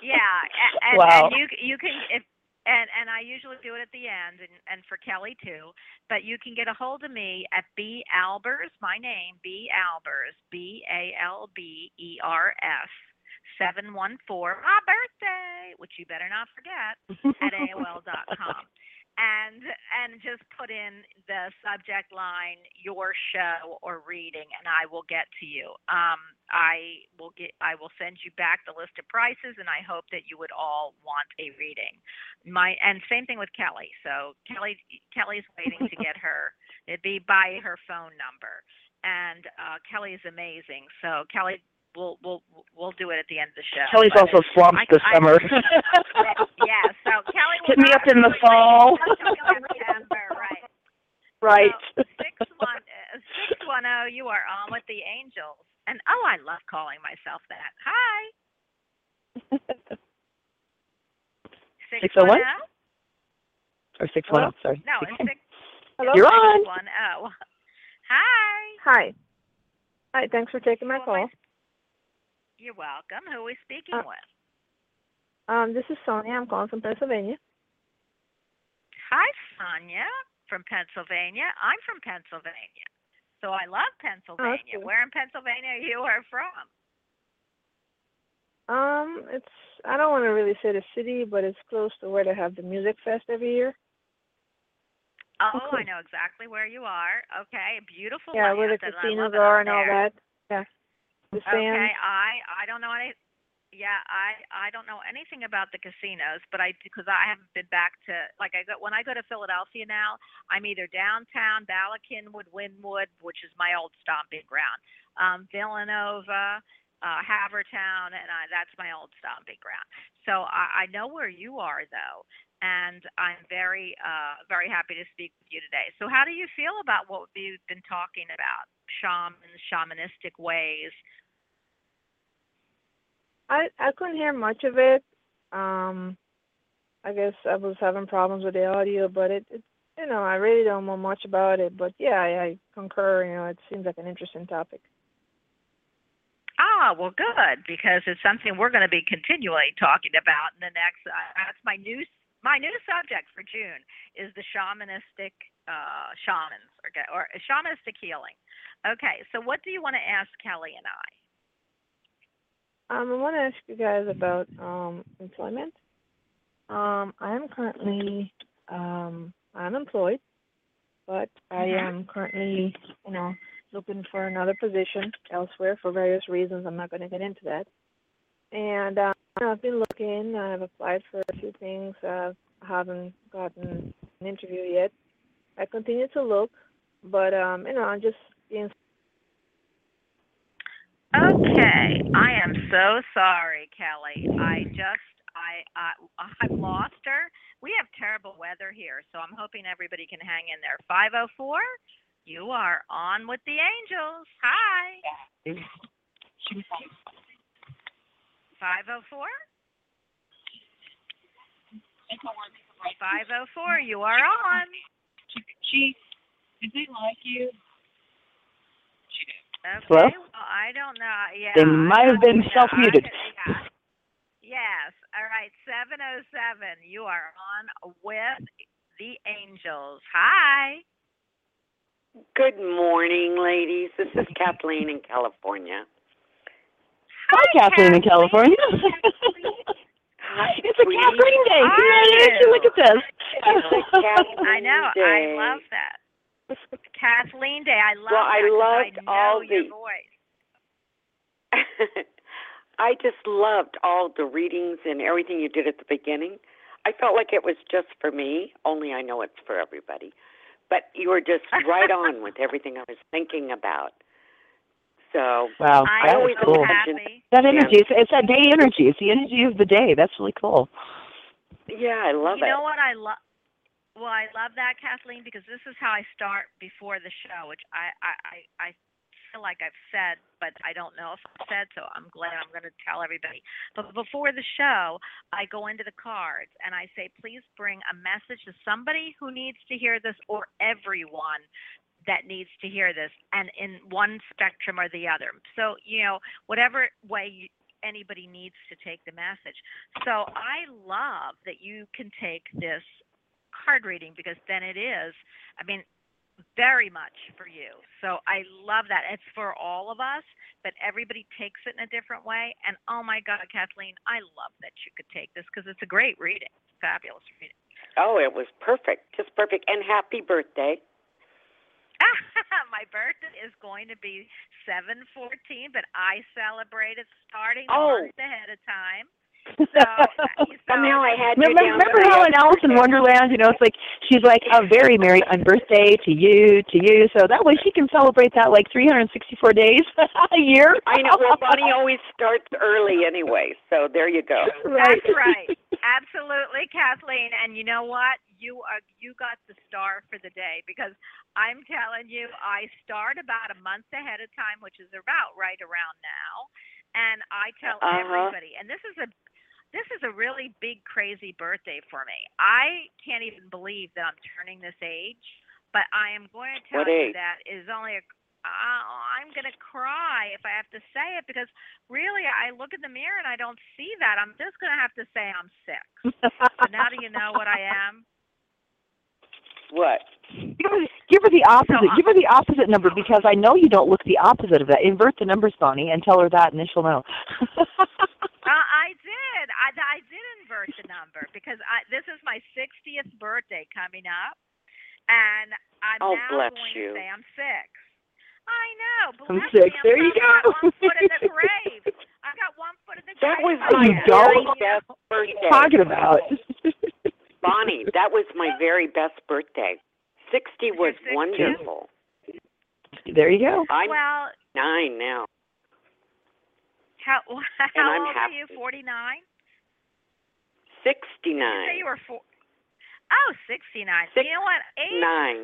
Yeah, a- and, Wow. and you you can if and and I usually do it at the end, and and for Kelly too. But you can get a hold of me at B Albers, my name B Albers, B A L B E R S seven one four, my birthday, which you better not forget, at AOL dot com. And and just put in the subject line your show or reading, and I will get to you. Um, I will get I will send you back the list of prices, and I hope that you would all want a reading my and same thing with Kelly. So Kelly Kelly's waiting to get her. It'd be by her phone number, and uh, Kelly is amazing. So Kelly, we'll we'll we'll do it at the end of the show. Kelly's But also swamped I- this I- summer. yeah. So Kelly, will Hit me up in the fall. waiting until September, right? right. So, six uh, six one zero. You are on with the Angels, and oh, I love calling myself that. Hi. Six 601? one zero. or six one. Sorry. No, it's six. Hello? You're on. One oh. Hi. Hi. Hi, thanks for taking my Who am I call. You're welcome. Who are we speaking Uh, with? Um, this is Sonia. I'm calling from Pennsylvania. Hi, Sonia from Pennsylvania. I'm from Pennsylvania. So I love Pennsylvania. cool. Where in Pennsylvania are you are from? Um, it's I don't want to really say the city, but it's close to where they have the music fest every year. Oh, cool. I know exactly where you are. Okay, beautiful. yeah, where the land, and I casinos are and all that. Yeah. The Okay. I I don't know any. Yeah, I I don't know anything about the casinos, but I because I haven't been back to like I go when I go to Philadelphia now, I'm either downtown, Bala Cynwyd, Wynnewood, which is my old stomping ground, um, Villanova, uh, Havertown, and I, that's my old stomping ground. So I, I know where you are though, and I'm very uh very happy to speak with you today. So how do you feel about what we've been talking about, shamans, shamanistic ways? I I couldn't hear much of it. Um, I guess I was having problems with the audio, but it, it you know I really don't know much about it. But yeah, I, I concur. You know, it seems like an interesting topic. Ah, well, good because it's something we're going to be continually talking about in the next. Uh, that's my new my new subject for June is the shamanistic uh, shamans or, or shamanistic healing. Okay, so what do you want to ask Kelly and I? Um, I want to ask you guys about um, employment. Um, I am currently um, unemployed, but I Mhm. am currently, you know, looking for another position elsewhere for various reasons. I'm not going to get into that. And uh, I've been looking. I've applied for a few things. Uh, I haven't gotten an interview yet. I continue to look, but um, you know, I'm just being Okay, I am so sorry, Kelly. I just I I I've lost her. We have terrible weather here, so I'm hoping everybody can hang in there. 504, you are on with the Angels. Hi. 504? 504, you are on. She, did they like you? Okay, Hello? well, I don't know. Yeah. They might have been self-muted. yeah. Yes. All right. 707. You are on with the Angels. Hi. Good morning, ladies. This is Kathleen in California. Hi, Kathleen in California. Hi, it's a. Kathleen Day. Are Yay, you? Look at this. I know. Day. I love that. Kathleen Day. I love Well, that I loved I all your the- voice. I just loved all the readings and everything you did at the beginning. I felt like it was just for me, only I know it's for everybody. But you were just right on with everything I was thinking about. So, Wow, I that was always cool. imagine- happy. That energy, it's, it's that day energy. It's the energy of the day. That's really cool. yeah, I love you it. You know what I love? Well, I love that, Kathleen, because this is how I start before the show, which I I I, I feel like I've said, but I don't know if I've said. So I'm glad I'm going to tell everybody. But before the show, I go into the cards and I say, please bring a message to somebody who needs to hear this, or everyone that needs to hear this, and in one spectrum or the other. So you know, whatever way you, anybody needs to take the message. So I love that you can take this card reading because then it is, I mean, very much for you. So I love that. It's for all of us, but everybody takes it in a different way. And oh my God, Kathleen, I love that you could take this because it's a great reading, fabulous reading. Oh, it was perfect, just perfect. And happy birthday. My birthday is going to be seven fourteen, but I celebrate it starting Oh. a month ahead of time. So, uh, so Somehow I had you Remember, down remember for how in Alice in Wonderland, you know, it's like she's like a very merry on birthday to you, to you. So that way she can celebrate that like 364 days a year. I know. Well, Bonnie always starts early anyway, so there you go. right. That's right. Absolutely, Kathleen. And you know what? You are you got the star for the day because I'm telling you, I start about a month ahead of time, which is about right around now. And I tell Uh-huh. everybody, and this is a this is a really big crazy birthday for me. I can't even believe that I'm turning this age, but I am going to tell What you age? that is only a uh, I'm going to cry if I have to say it because really I look in the mirror and I don't see that. I'm just going to have to say I'm six. So now do you know what I am? What? Give her, give her the opposite. Give her the opposite number because I know you don't look the opposite of that. Invert the numbers, Bonnie, and tell her that, and then she'll know. Uh, I did. I, I did invert the number because I, this is my 60th birthday coming up, and I'm Oh, now bless going you. to say I'm six. I know. I'm six. Me, I'm There you probably got go. One foot in the grave. I got one foot in the That was my you very don't? what are you talking about? Bonnie, that was my very best birthday. 60 was You're 60? wonderful. there you go. I'm Well, nine now. how how I'm old are you? 49. 69. Did you say you were four? Oh, 69. Six- you know what? Age. Nine.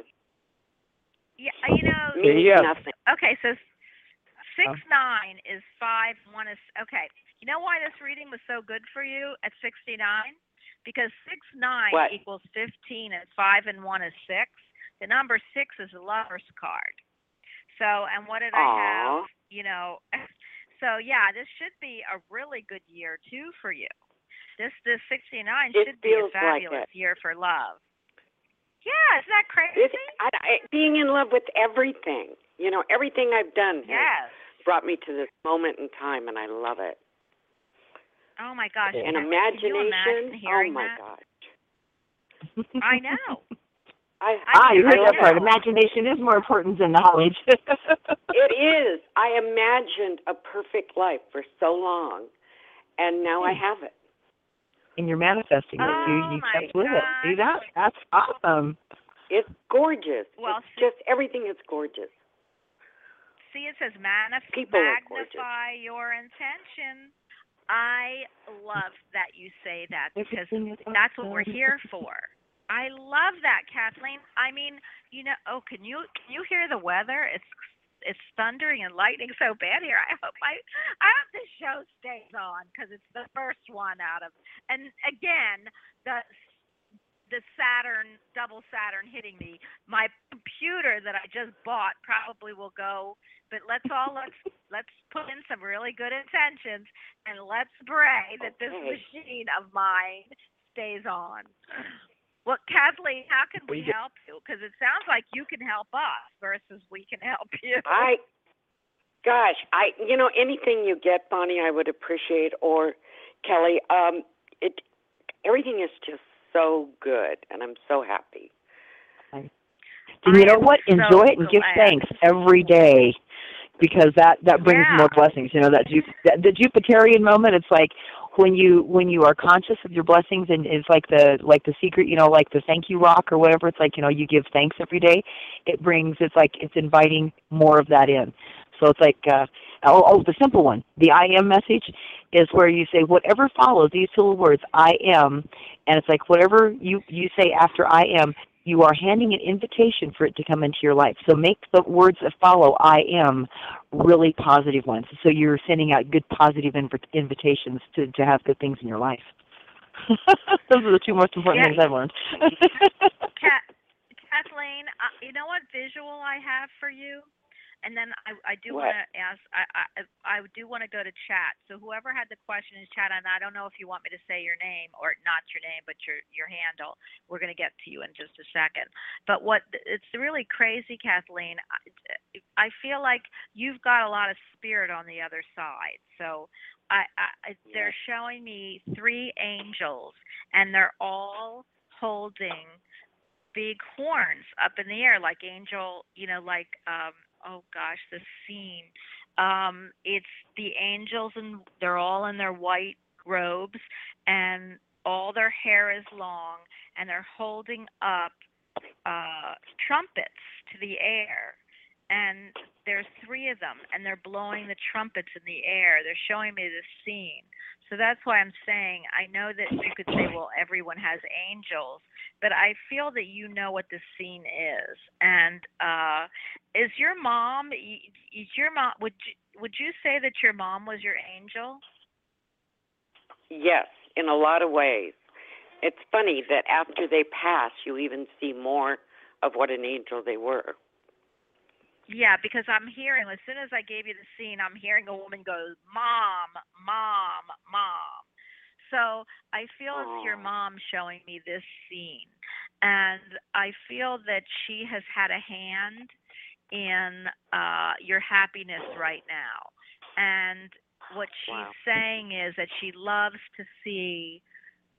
Yeah, you know. There Means you nothing. Okay, so six Oh. nine is five. One is okay. You know why this reading was so good for you at sixty nine? Because six nine What? equals fifteen, and five and one is six. The number six is a lover's card. So, and what did I have? You know, so yeah, this should be a really good year too for you. This this sixty nine should be a feels like fabulous year for love. Yeah, isn't that crazy? I, I, being in love with everything. You know, everything I've done has yes. brought me to this moment in time, and I love it. Oh my gosh. And Kathleen, Can imagine imagination. Oh my that? gosh. I know. I, ah, you heard I that part. Imagination is more important than knowledge. it is. I imagined a perfect life for so long, and now I have it. and you're manifesting it. Oh, you you my kept with it. See that? That's awesome. It's gorgeous. Well, it's see- just everything is gorgeous. See, it says manif- People are gorgeous. magnify your intention. I love that you say that because that's what we're here for. I love that, Kathleen. I mean, you know, oh, can you can you hear the weather? It's it's thundering and lightning so bad here. I hope I I hope this show stays on because it's the first one out of. And again, the the Saturn double Saturn hitting me. My computer that I just bought probably will go. But let's all let's let's put in some really good intentions and let's pray that this machine of mine stays on. Well, Kathleen, how can we We help you? Because it sounds like you can help us versus we can help you. I, gosh, I you know anything you get, Bonnie, I would appreciate. Or Kelly, um, it everything is just so good, and I'm so happy. And you know what? so Enjoy it and give thanks every day, because that that brings Yeah. more blessings. You know that, Ju- that the Jupiterian moment. It's like when you when you are conscious of your blessings, and it's like the like the secret. You know, like the thank you rock or whatever. It's like you know you give thanks every day. It brings. It's like it's inviting more of that in. So it's like uh, oh, oh the simple one. The I am message is where you say whatever follows these two words I am, and it's like whatever you you say after I am you are handing an invitation for it to come into your life. So make the words that follow I am really positive ones. So you're sending out good positive inv- invitations to, to have good things in your life. Those are the two most important Yeah. things I've learned. Kat, Kathleen, uh, you know what visual I have for you? And then I, I do want to ask. I, I I do want to go to chat. So whoever had the question in chat, and I don't know if you want me to say your name or not your name, but your your handle. We're going to get to you in just a second. But what it's really crazy, Kathleen. I, I feel like you've got a lot of spirit on the other side. So I, I they're showing me three angels, and they're all holding big horns up in the air like angel you know like um oh gosh the scene. Um it's the angels and they're all in their white robes and all their hair is long and they're holding up uh trumpets to the air. And there's three of them and they're blowing the trumpets in the air. They're showing me this scene. So that's why I'm saying I know that you could say, well, everyone has angels, but I feel that you know what the scene is. And uh, is your mom? Is your mom? Would you, would you say that your mom was your angel? Yes, in a lot of ways. It's funny that after they pass, you even see more of what an angel they were. Yeah, because I'm hearing as soon as I gave you the scene, I'm hearing a woman go, "Mom, mom, mom." So I feel it's your mom showing me this scene, and I feel that she has had a hand in uh, your happiness right now. And what she's Wow. saying is that she loves to see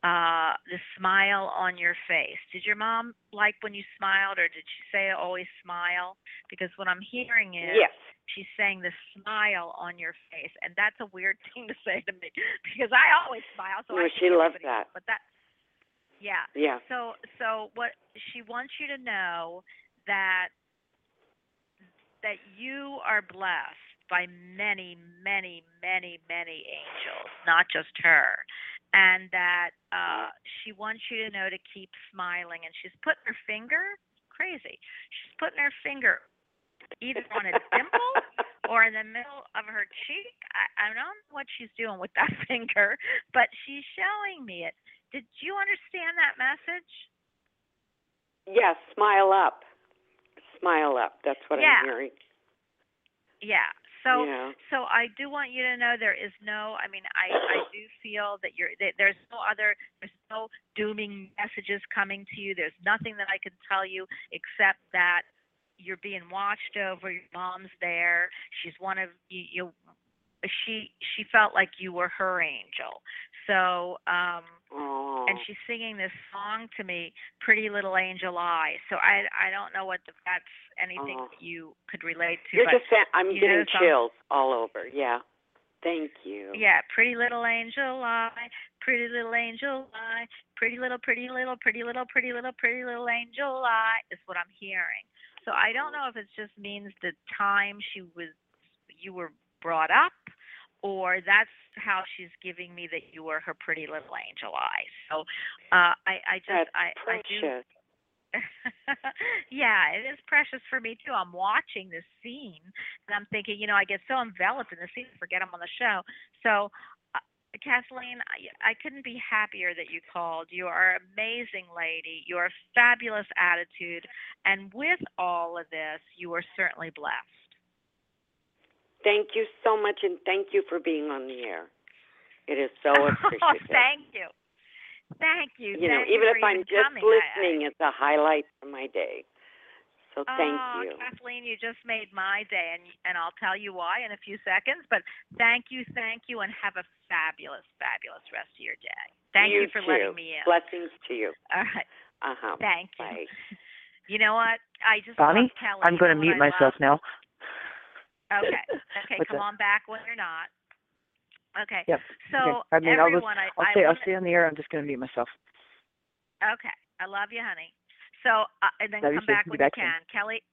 uh, the smile on your face. Did your mom like when you smiled, or did she say always smile? Because what I'm hearing is Yes. she's saying the smile on your face, and that's a weird thing to say to me because I always smile. So No, she loves that. But that, yeah. Yeah. So so what she wants you to know that that you are blessed by many, many, many, many angels, not just her. And that uh she wants you to know to keep smiling and she's putting her finger crazy. She's putting her finger either on a dimple or in the middle of her cheek. I, I don't know what she's doing with that finger, but she's showing me it. Did you understand that message? Yes, smile up. Smile up. That's what Yeah. I'm hearing. Yeah. So yeah. so I do want you to know there is no I mean I I do feel that you're that there's no other there's no dooming messages coming to you. There's nothing that I can tell you except that you're being watched over. Your mom's there. She's one of you. you she she felt like you were her angel. So um. Oh. and she's singing this song to me, "Pretty Little Angel Eye." So I I don't know what the, that's anything Oh. that you could relate to. You're just saying, I'm you getting chills all over. Yeah. Thank you. yeah, "Pretty Little Angel Eye," "Pretty Little Angel Eye," "Pretty Little, Pretty Little, Pretty Little, Pretty Little, Pretty Little Angel Eye" is what I'm hearing. So I don't oh. know if it just means the time she was you were brought up, or that's how she's giving me that you were her pretty little angel eye. So uh, I I just I I do yeah, it is precious for me too. I'm watching this scene and I'm thinking, you know, I get so enveloped in the scene, I forget I'm on the show. So, uh, Kathleen, I, I couldn't be happier that you called. You are an amazing lady. You are a fabulous attitude, and with all of this, you are certainly blessed. Thank you so much, and thank you for being on the air. It is so Oh, appreciated. thank you. Thank you. you know, Thank even you if I'm even just coming. I- I- listening, it's a highlight for my day. So thank oh, you. Kathleen, you just made my day, and and I'll tell you why in a few seconds. But thank you, thank you, and have a fabulous, fabulous rest of your day. Thank you, for too. letting me in. Blessings to you. All right, Uh huh. thank you. Bye. You know what? I just Bonnie, love Kelly. I'm going to mute myself love? now. Okay. Okay, What's come that? on back when you're not. Okay. Yep. So okay. I mean, I'll, just, everyone, I, I'll I stay. I'll stay on the air. I'm just going to mute myself. Okay, I love you, honey. So uh, and then Love come back when you back soon. can, Kelly.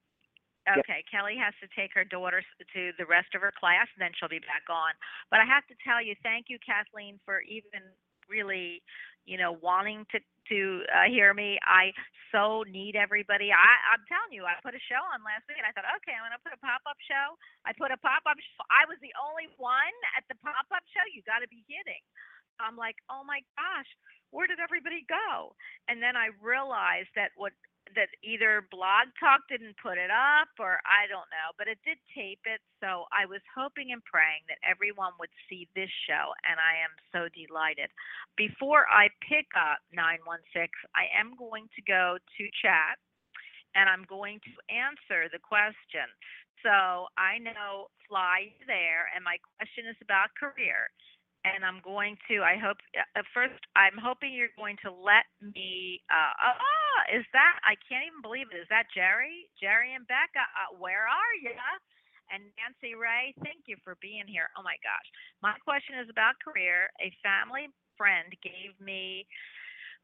Yep. Okay, Kelly has to take her daughter to the rest of her class, and then she'll be back on. But I have to tell you, thank you, Kathleen, for even really, you know, wanting to to uh, hear me. I so need everybody. I I'm telling you, I put a show on last week, and I thought, okay, I'm gonna put a pop up show. I put a pop up. I was the only one at the pop up show. You got to be kidding. I'm like, oh my gosh, where did everybody go? And then I realized that what that either Blog Talk didn't put it up or I don't know, but it did tape it. So I was hoping and praying that everyone would see this show, and I am so delighted. Before I pick up 916, I am going to go to chat and I'm going to answer the question. So I know Fly there, and my question is about career and I'm going to. I hope uh, first. I'm hoping you're going to let me. Uh, oh, is that? I can't even believe it. Is that Jerry? Jerry and Becca. Uh, where are you? And Nancy Ray, thank you for being here. Oh my gosh, my question is about career. A family friend gave me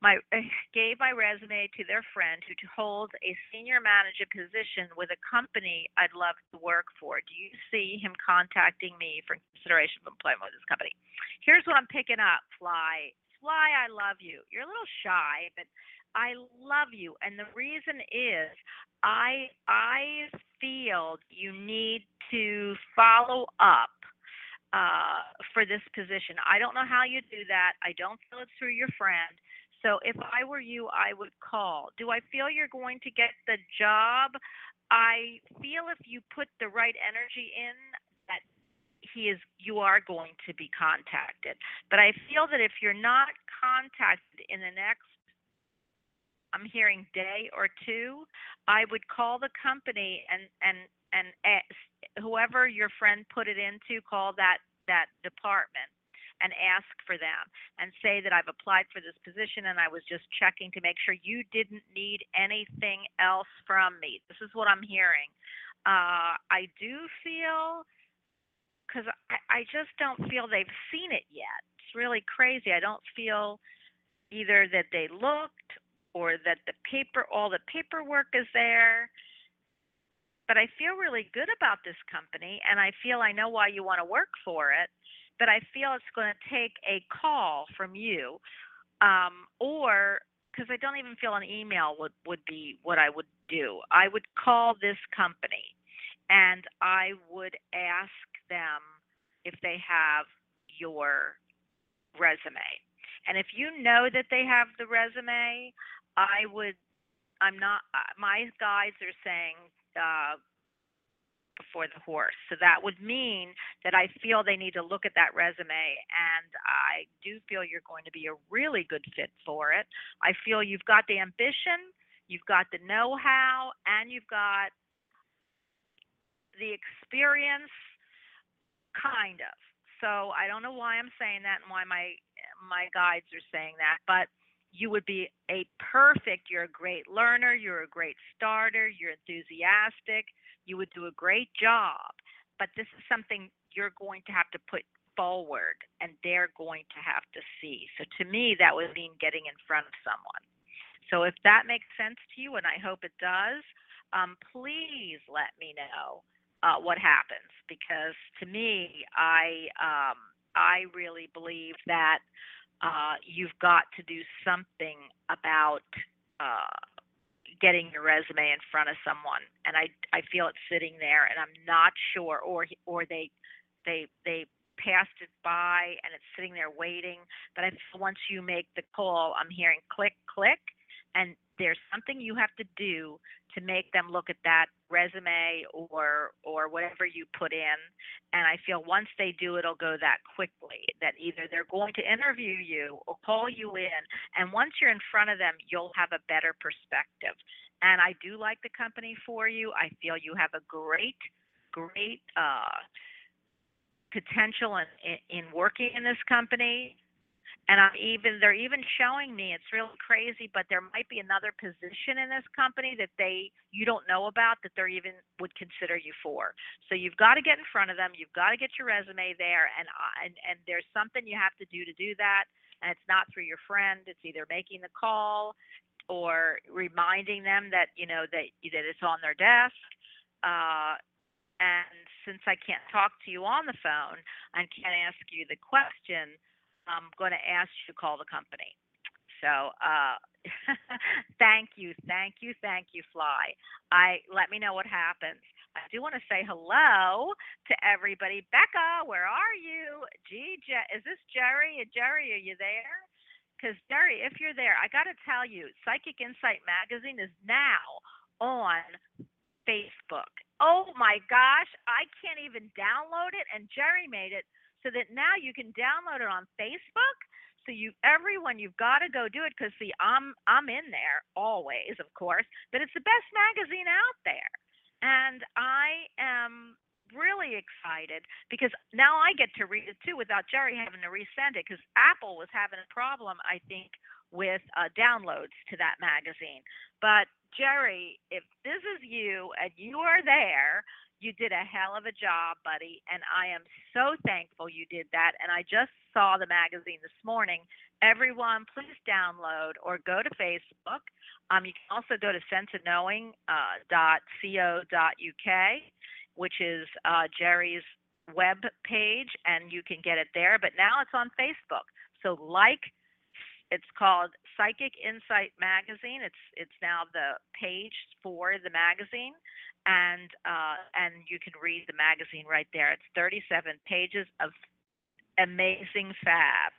my gave my resume to their friend who holds a senior manager position with a company I'd love to work for. Do you see him contacting me for consideration of employment with this company? Here's what I'm picking up, Fly. Fly, I love you. You're a little shy, but I love you, and the reason is I I feel you need to follow up uh, for this position. I don't know how you do that. I don't feel it's through your friend. So if I were you, I would call. Do I feel you're going to get the job? I feel if you put the right energy in that he is you are going to be contacted. But I feel that if you're not contacted in the next I'm hearing day or two, I would call the company and and and eh, ask, whoever your friend put it into, call that that department and ask for them and say that I've applied for this position and I was just checking to make sure you didn't need anything else from me. This is what I'm hearing. Uh, I do feel because I, I just don't feel they've seen it yet. It's really crazy. I don't feel either that they looked or that the paper, all the paperwork is there. But I feel really good about this company, and I feel I know why you want to work for it but I feel it's going to take a call from you, um, or because I don't even feel an email would would be what I would do. I would call this company, and I would ask them if they have your resume. And if you know that they have the resume, I would. I'm not. Uh, my guides are saying uh, before the horse. So that would mean that I feel they need to look at that resume, and I do feel you're going to be a really good fit for it. I feel you've got the ambition, you've got the know how, and you've got the experience, kind of. So I don't know why I'm saying that and why my my guides are saying that, but you would be a perfect you're a great learner you're a great starter you're enthusiastic you would do a great job, but this is something you're going to have to put forward and they're going to have to see. So to me, that would mean getting in front of someone. So if that makes sense to you, and I hope it does, um, please let me know uh, what happens because to me, I um, I really believe that uh, you've got to do something about uh, getting your resume in front of someone and i i feel it's sitting there and i'm not sure or or they they they passed it by and it's sitting there waiting but I, once you make the call i'm hearing click click and there's something you have to do to make them look at that resume or or whatever you put in. And i feel once they do it'll go that quickly that either they're going to interview you or call you in. And once you're in front of them you'll have a better perspective. And i do like the company for you. I feel you have a great great uh potential in, in, in working in this company and I'm even they're even showing me it's really crazy, but there might be another position in this company that they you don't know about that they're even would consider you for. So you've got to get in front of them. You've got to get your resume there, and uh, and and there's something you have to do to do that. And it's not through your friend. It's either making the call or reminding them that you know that that it's on their desk. Uh, and since I can't talk to you on the phone and can't ask you the question, I'm going to ask you to call the company. So uh, thank you, thank you, thank you, Fly. I let me know what happens. I do want to say hello to everybody. Becca, where are you? Gee, is this Jerry? Jerry, are you there? because Jerry, if you're there, I got to tell you, Psychic Insight Magazine is now on Facebook. Oh my gosh, I can't even download it, and Jerry made it so that now you can download it on Facebook. So you, everyone, you've got to go do it because see, I'm I'm in there always, of course, but it's the best magazine out there, and I am really excited because now I get to read it too without Jerry having to resend it because Apple was having a problem, I think, with uh, downloads to that magazine. But Jerry, if this is you and you are there, you did a hell of a job, buddy, and I am so thankful you did that. And I just saw the magazine this morning. Everyone, please download or go to Facebook. Um, you can also go to senseofknowing.co.uk. Uh, which is uh, Jerry's web page, and you can get it there. But now it's on Facebook. So like, it's called Psychic Insight Magazine. It's it's now the page for the magazine, and uh, and you can read the magazine right there. It's 37 pages of amazing fab.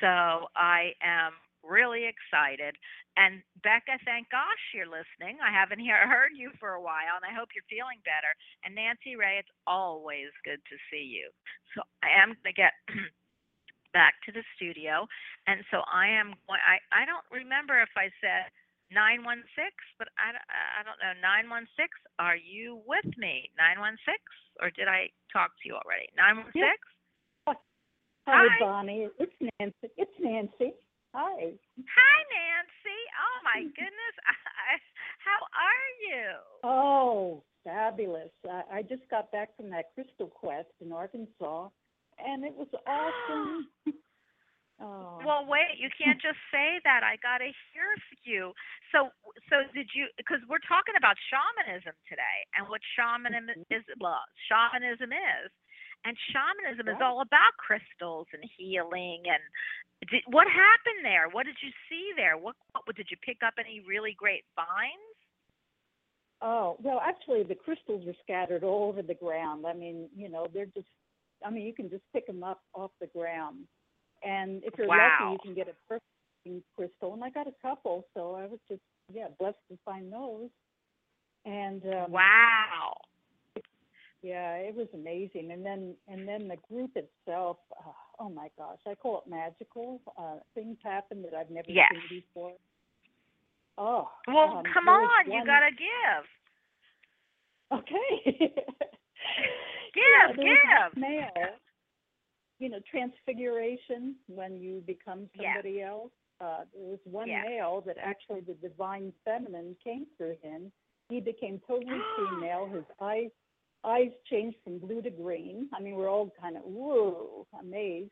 So I am really excited. And Becca, thank gosh you're listening. I haven't hear, heard you for a while, and I hope you're feeling better. And Nancy Ray, it's always good to see you. So I am going to get back to the studio, and so I am. I I don't remember if I said 916, but I, I don't know. 916, are you with me? 916, or did I talk to you already? 916? Yeah. Hi. Hi, Bonnie. It's Nancy. It's Nancy. Hi. Hi, Nancy. Oh my goodness. How are you? Oh, fabulous. I, I just got back from that Crystal Quest in Arkansas, and it was awesome. oh. Well, wait. You can't just say that. I got to hear you. So, so did you? Because we're talking about shamanism today, and what shamanism mm-hmm. is. Well, shamanism is, and shamanism is all about crystals and healing and did, what happened there? What did you see there? What, what did you pick up? Any really great finds? Oh, well, actually, the crystals are scattered all over the ground. I mean, you know, they're just, I mean, you can just pick them up off the ground. And if you're Wow. lucky, you can get a perfect crystal. And I got a couple, so I was just, yeah, blessed to find those. And um, Wow. yeah, it was amazing. And then, and then the group itself, uh, oh my gosh, I call it magical. Uh, things happen that I've never Yes. seen before. Oh, Well, um, come on. You got to give. Okay. Give, yeah, give. male, you know, transfiguration when you become Yeah. somebody else. Uh, there was one Yeah. male that actually the divine feminine came through him. He became totally female. His eyes eyes changed from blue to green. I mean, we're all kind of whoa, amazed.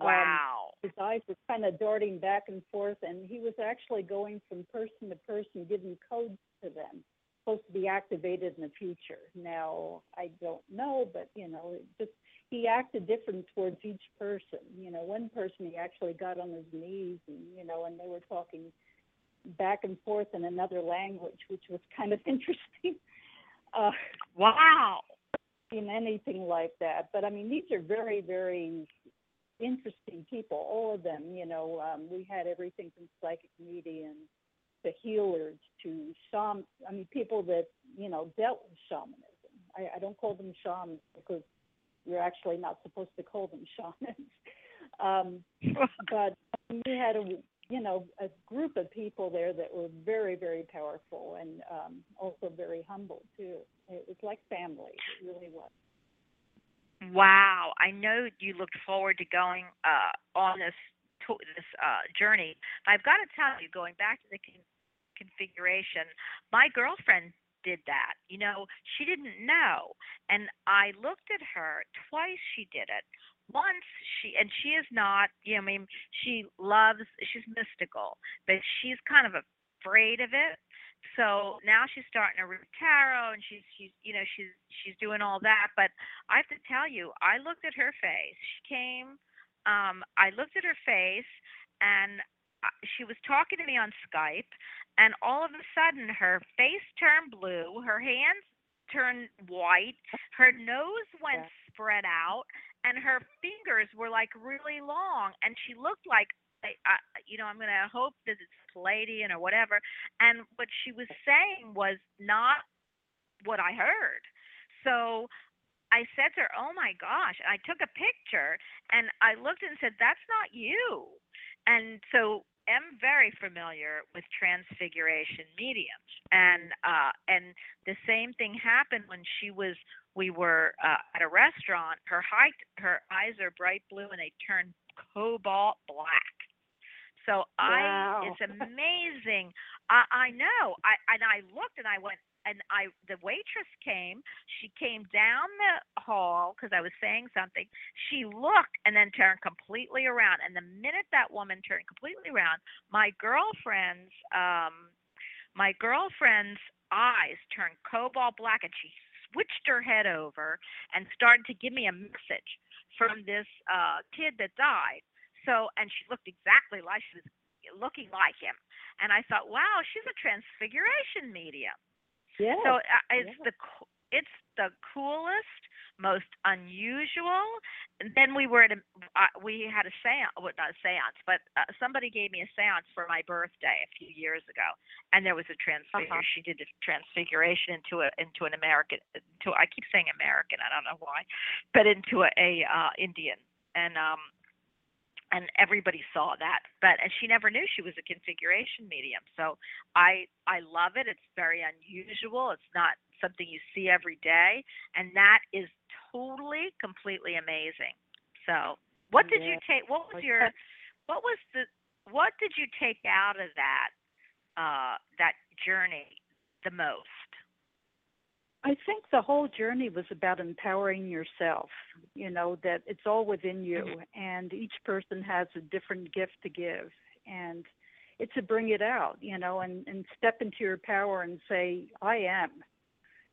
Wow. His eyes were kind of darting back and forth, and he was actually going from person to person, giving codes to them, supposed to be activated in the future. Now, I don't know, but you know, it just he acted different towards each person. You know, one person he actually got on his knees, and you know, and they were talking back and forth in another language, which was kind of interesting. Uh, Wow. seen anything like that. But I mean, these are very, very interesting people, all of them. You know, um, we had everything from psychic mediums to healers to shaman. I mean, people that you know dealt with shamanism. I, I don't call them shamans because you're actually not supposed to call them shamans. um, but we had a you know a group of people there that were very very powerful and um, also very humble too. It was like family. It really was. Wow. I know you looked forward to going uh, on this this uh, journey. I've got to tell you, going back to the configuration, my girlfriend did that. You know, she didn't know, and I looked at her twice. She did it. Once she and she is not. You know, I mean, she loves. She's mystical, but she's kind of afraid of it. So now she's starting to read tarot, and she's she's you know she's she's doing all that. But I have to tell you, I looked at her face. She came. Um, I looked at her face, and she was talking to me on Skype, and all of a sudden her face turned blue, her hands turned white, her nose went Yeah. spread out, and her fingers were like really long, and she looked like I you know, I'm going to hope that it's Pleiadian or whatever. And what she was saying was not what I heard. So I said to her, "Oh my gosh!" I took a picture and I looked and said, "That's not you." And so am very familiar with transfiguration mediums, and uh, and the same thing happened when she was. We were uh, at a restaurant. Her height, her eyes are bright blue, and they turn cobalt black. So Wow. I, it's amazing. I, I know. I and I looked and I went and I the waitress came. She came down the hall because I was saying something. She looked and then turned completely around. And the minute that woman turned completely around, my girlfriend's um my girlfriend's eyes turned cobalt black and she switched her head over and started to give me a message from this uh kid that died. So and she looked exactly like she was looking like him. And I thought, wow, she's a transfiguration medium. Yes. So uh, it's yeah. the co- it's the coolest, most unusual. And then we were at a uh, we had a séance, well, not a séance, but uh, somebody gave me a séance for my birthday a few years ago, and there was a transfigure. Uh-huh. She did a transfiguration into a into an American. To I keep saying American, I don't know why, but into a, a uh, Indian, and um and everybody saw that but and she never knew she was a configuration medium so i i love it it's very unusual it's not something you see every day and that is totally completely amazing. So what did you take what was your what was the what did you take out of that uh that journey the most I think the whole journey was about empowering yourself. You know that it's all within you, Mm-hmm. and each person has a different gift to give, and it's to bring it out. You know, and and step into your power and say, "I am."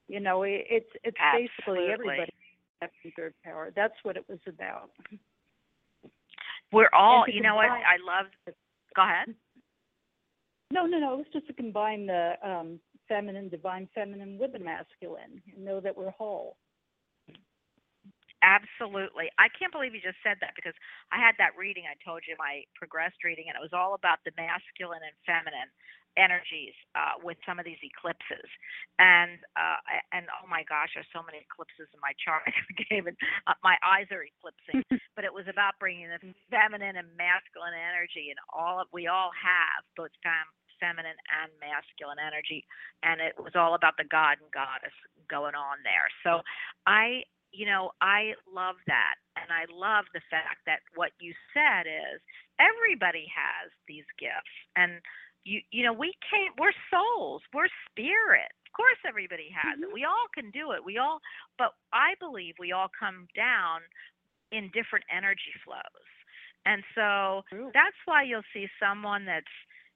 You know, it, it's it's basically everybody stepping into their power. That's what it was about. we're all you know what i love go ahead No, no, no. It was just to combine the um, feminine, divine feminine with the masculine, and know that we're whole. Absolutely. I can't believe you just said that because I had that reading I told you my progressed reading and it was all about the masculine and feminine energies uh with some of these eclipses. And uh and oh my gosh, there's so many eclipses in my chart. Even uh, my eyes are eclipsing. but it was about bringing the feminine and masculine energy and all of, we all have both fem, feminine and masculine energy and it was all about the god and goddess going on there. So I you know, I love that. And I love the fact that what you said is everybody has these gifts. And you you know, we can't we're souls, we're spirit. Of course everybody has it. Mm-hmm. We all can do it. We all but I believe we all come down in different energy flows. And so that's why you'll see someone that's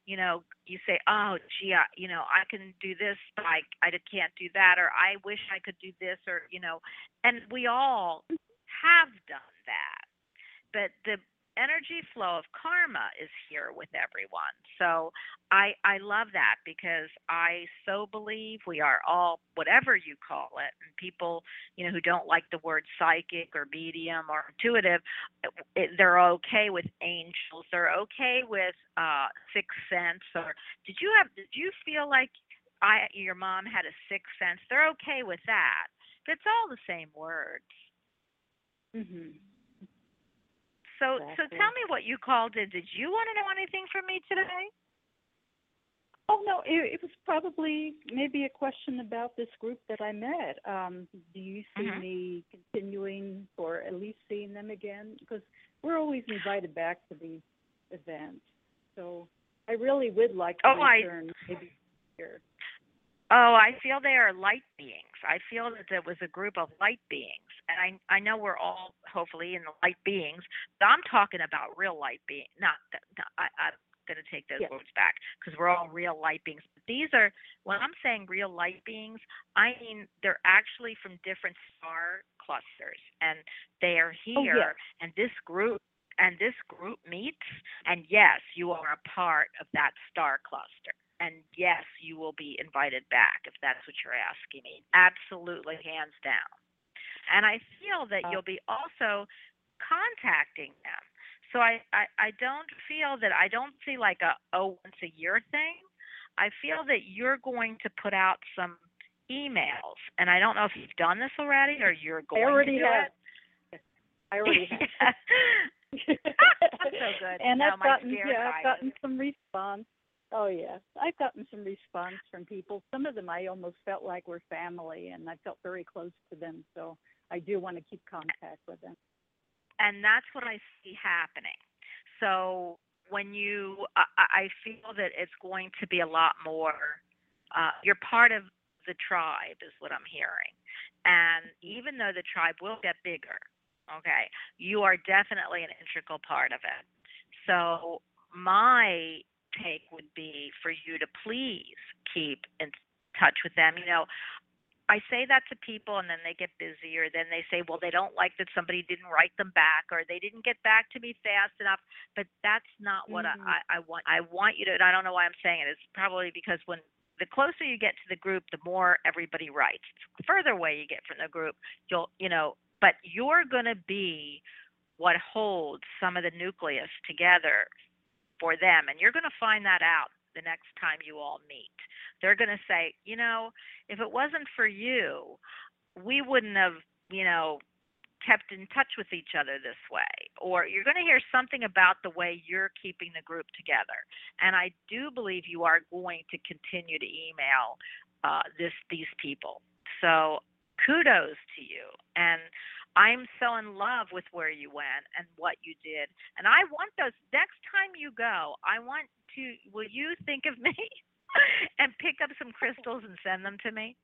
you know, you say, "Oh, gee, I, you know, I can do this, but I, I can't do that," or "I wish I could do this," or you know, and we all have done that. But the energy flow of karma is here with everyone. So I I love that because I so believe we are all whatever you call it. And people, you know, who don't like the word psychic or medium or intuitive, it, they're okay with angels. They're okay with uh sixth sense or did you have did you feel like I your mom had a sixth sense? They're okay with that. But it's all the same words. hmm So so tell me what you called it. Did you want to know anything from me today? Oh no, it, it was probably maybe a question about this group that I met. Um, do you see Mhm. me continuing or at least seeing them again? Because we're always invited back to these events. So I really would like to Oh, I- return maybe here. Oh, I feel they are light beings. I feel that there was a group of light beings, and I I know we're all hopefully in the light beings, but I'm talking about real light beings. Not, that, not I, I'm going to take those Yes. words back because we're all real light beings. But these are when I'm saying real light beings, I mean they're actually from different star clusters, and they are Oh, here. yes. And this group and this group meets, and yes, you are a part of that star cluster and yes, you will be invited back if that's what you're asking me. Absolutely, hands down. And I feel that Uh, you'll be also contacting them. so I, I I don't feel that I don't see like a oh once a year thing. I feel that you're going to put out some emails, and I don't know if you've done this already or you're going I already to do have. it. I already have. That's so good. And No, I've gotten yeah, I've gotten some response. Oh yes, I've gotten some response from people. Some of them I almost felt like were family, and I felt very close to them. So I do want to keep contact with them. and that's what I see happening. So when you, I, I feel that it's going to be a lot more. Uh, you're part of the tribe, is what I'm hearing, and even though the tribe will get bigger, okay, you are definitely an integral part of it. So my take would be for you to please keep in touch with them. You know, I say that to people and then they get busy or then they say, well, they don't like that somebody didn't write them back or they didn't get back to me fast enough. But that's not what Mhm. I, I want. I want you to, and I don't know why I'm saying it. It's probably because when the closer you get to the group, the more everybody writes. The further away you get from the group, you'll, you know, but you're going to be what holds some of the nucleus together for them. And you're going to find that out the next time you all meet. They're going to say, you know, if it wasn't for you, we wouldn't have, you know, kept in touch with each other this way. Or you're going to hear something about the way you're keeping the group together. And I do believe you are going to continue to email uh, this these people. So kudos to you. And I'm so in love with where you went and what you did. And I want those next time you go, I want to will you think of me and pick up some crystals and send them to me?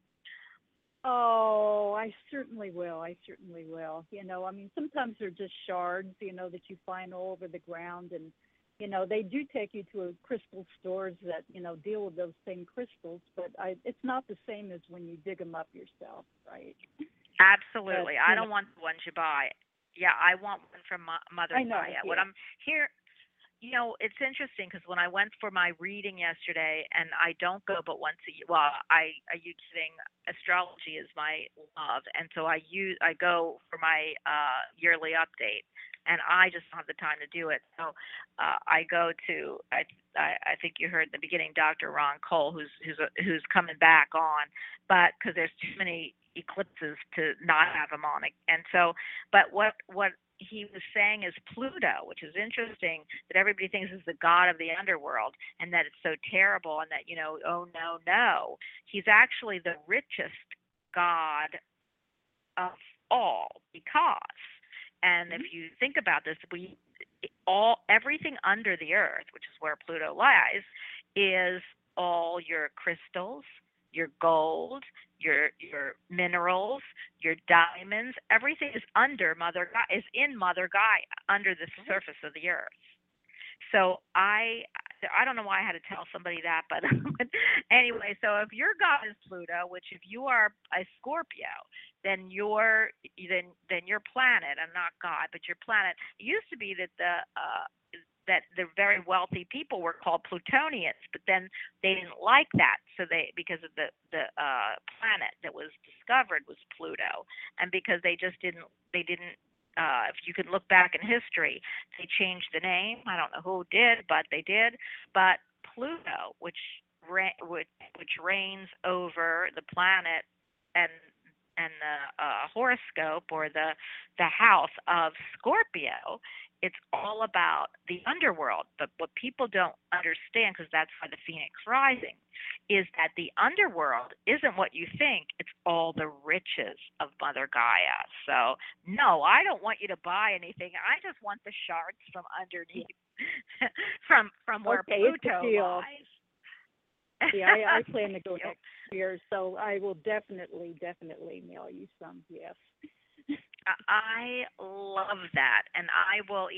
Oh, I certainly will. I certainly will. You know, I mean, sometimes they're just shards, you know, that you find all over the ground, and you know, they do take you to a crystal stores that you know deal with those same crystals, but I, it's not the same as when you dig them up yourself, right? Absolutely. But, I don't know- want the ones you buy. Yeah, I want one from Mo- Mother Gaia. What. I'm here, you know, it's interesting because when I went for my reading yesterday, and I don't go but once a year. Well, I are you kidding? Astrology is my love, and so I use I go for my uh yearly update, and I just don't have the time to do it. So uh, I go to I, I I think you heard at the beginning Dr. Ron Cole, who's who's who's coming back on, but because there's too many eclipses to not have him on, and so but what what he was saying is Pluto, which is interesting that everybody thinks is the god of the underworld and that it's so terrible and that you know oh no no. He's actually the richest god of all because and if mm-hmm. you think about this we all everything under the earth which is where Pluto lies is all your crystals your gold your your minerals, your diamonds, everything is under Mother Gaia, is in Mother Gaia, under the surface of the earth. So I I don't know why I had to tell somebody that, but anyway, so if your god is Pluto, which if you are a Scorpio, then your then then your planet, and not God, but your planet. It used to be that the uh that the very wealthy people were called Plutonians, but then they didn't like that, so they because of the the uh, planet that was discovered was Pluto, and because they just didn't they didn't. Uh, if you could look back in history, they changed the name. I don't know who did, but they did. But Pluto, which ra- which, which reigns over the planet and and the uh, horoscope or the the house of Scorpio, it's all about the underworld. But what people don't understand, because that's why the Phoenix Rising, is that the underworld isn't what you think. It's all the riches of Mother Gaia. So no, I don't want you to buy anything. I just want the shards from underneath, from from where Okay, Pluto lies. Yeah, I, I plan to go next year, so I will definitely, definitely mail you some. Yes. I love that, and I will.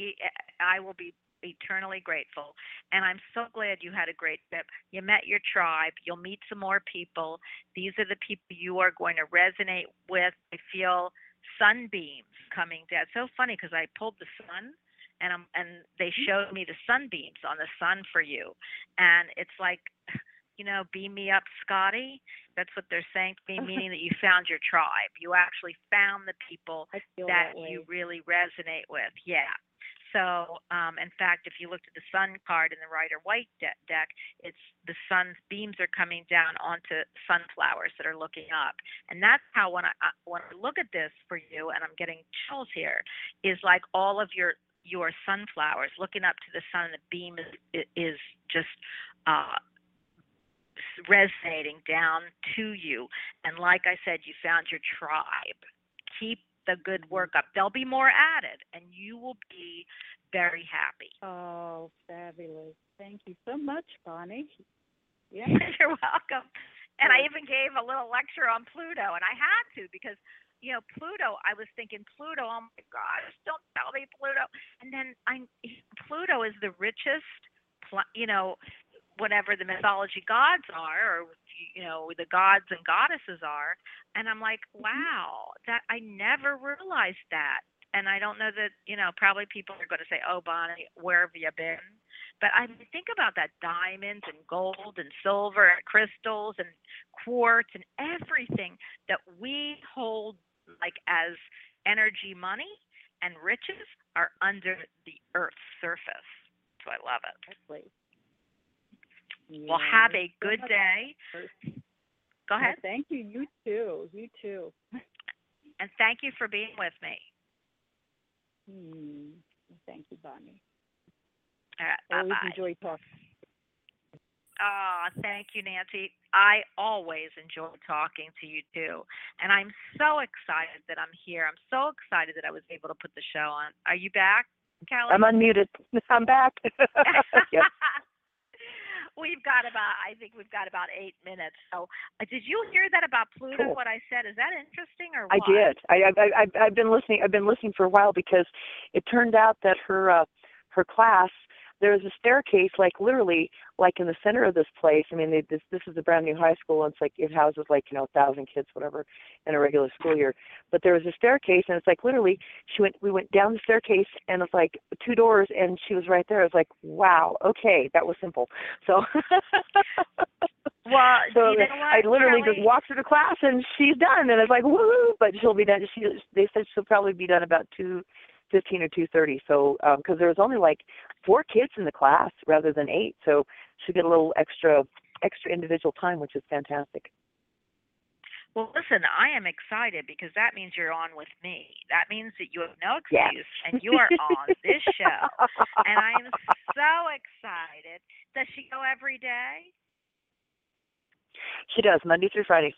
I will be eternally grateful. And I'm so glad you had a great trip. You met your tribe. You'll meet some more people. These are the people you are going to resonate with. I feel sunbeams coming down. It's so funny because I pulled the sun. And I'm, and they mm-hmm. showed me the sunbeams on the sun for you, and it's like, you know, beam me up, Scotty. That's what they're saying to me, meaning that you found your tribe. You actually found the people that that you really resonate with. Yeah. So, um, in fact, if you looked at the sun card in the Rider Waite de- deck, it's the sun's beams are coming down onto sunflowers that are looking up, and that's how when I when I look at this for you, and I'm getting chills here, is like all of your your sunflowers looking up to the sun. The beam is is just uh, resonating down to you, and like I said, you found your tribe. Keep the good work up. There'll be more added, and you will be very happy. Oh, fabulous. Thank you so much, Bonnie. Yeah. You're welcome. And I even gave a little lecture on Pluto, and I had to because, you know, Pluto. I was thinking Pluto. Oh my gosh, don't tell me Pluto. And then I, Pluto is the richest, you know, whatever the mythology gods are, or you know, the gods and goddesses are. And I'm like, mm-hmm. wow, that I never realized that. And I don't know that, you know, probably people are going to say, oh, Bonnie, where have you been? But I think about that diamonds and gold and silver and crystals and quartz and everything that we hold like as energy money and riches are under the earth's surface. So I love it. Exactly. Well, have a good day. Go ahead. Well, thank you. You too. You too. And thank you for being with me. Hmm. Thank you, Bonnie. All right, Always bye-bye. enjoy talking. Oh, thank you, Nancy. I always enjoy talking to you too. And I'm so excited that I'm here. I'm so excited that I was able to put the show on. Are you back, Kelly? I'm unmuted. I'm back. we've got about I think we've got about eight minutes. So uh, did you hear that about Pluto? Cool. What I said? Is that interesting or what? I did. I, I, I, I've been listening. I've been listening for a while because it turned out that her, uh, her class, there's a staircase, like literally, like in the center of this place. I mean, they, this this is a brand new high school, and it's like it houses like you know a thousand kids, whatever, in a regular school year. But there was a staircase, and it's like literally, she went. We went down the staircase, and it's like two doors, and she was right there. I was like, wow, okay, that was simple. So. Well, So you know I literally Kelly? just walked her to class and she's done, and it's like woo! But she'll be done. She they said she'll probably be done about two fifteen or two thirty. So um, because there was only like four kids in the class rather than eight, so she'll get a little extra extra individual time, which is fantastic. Well, listen, I am excited because that means you're on with me. That means that you have no excuse and you are on this show. And I am so excited. Does she go every day? She does Monday through Friday.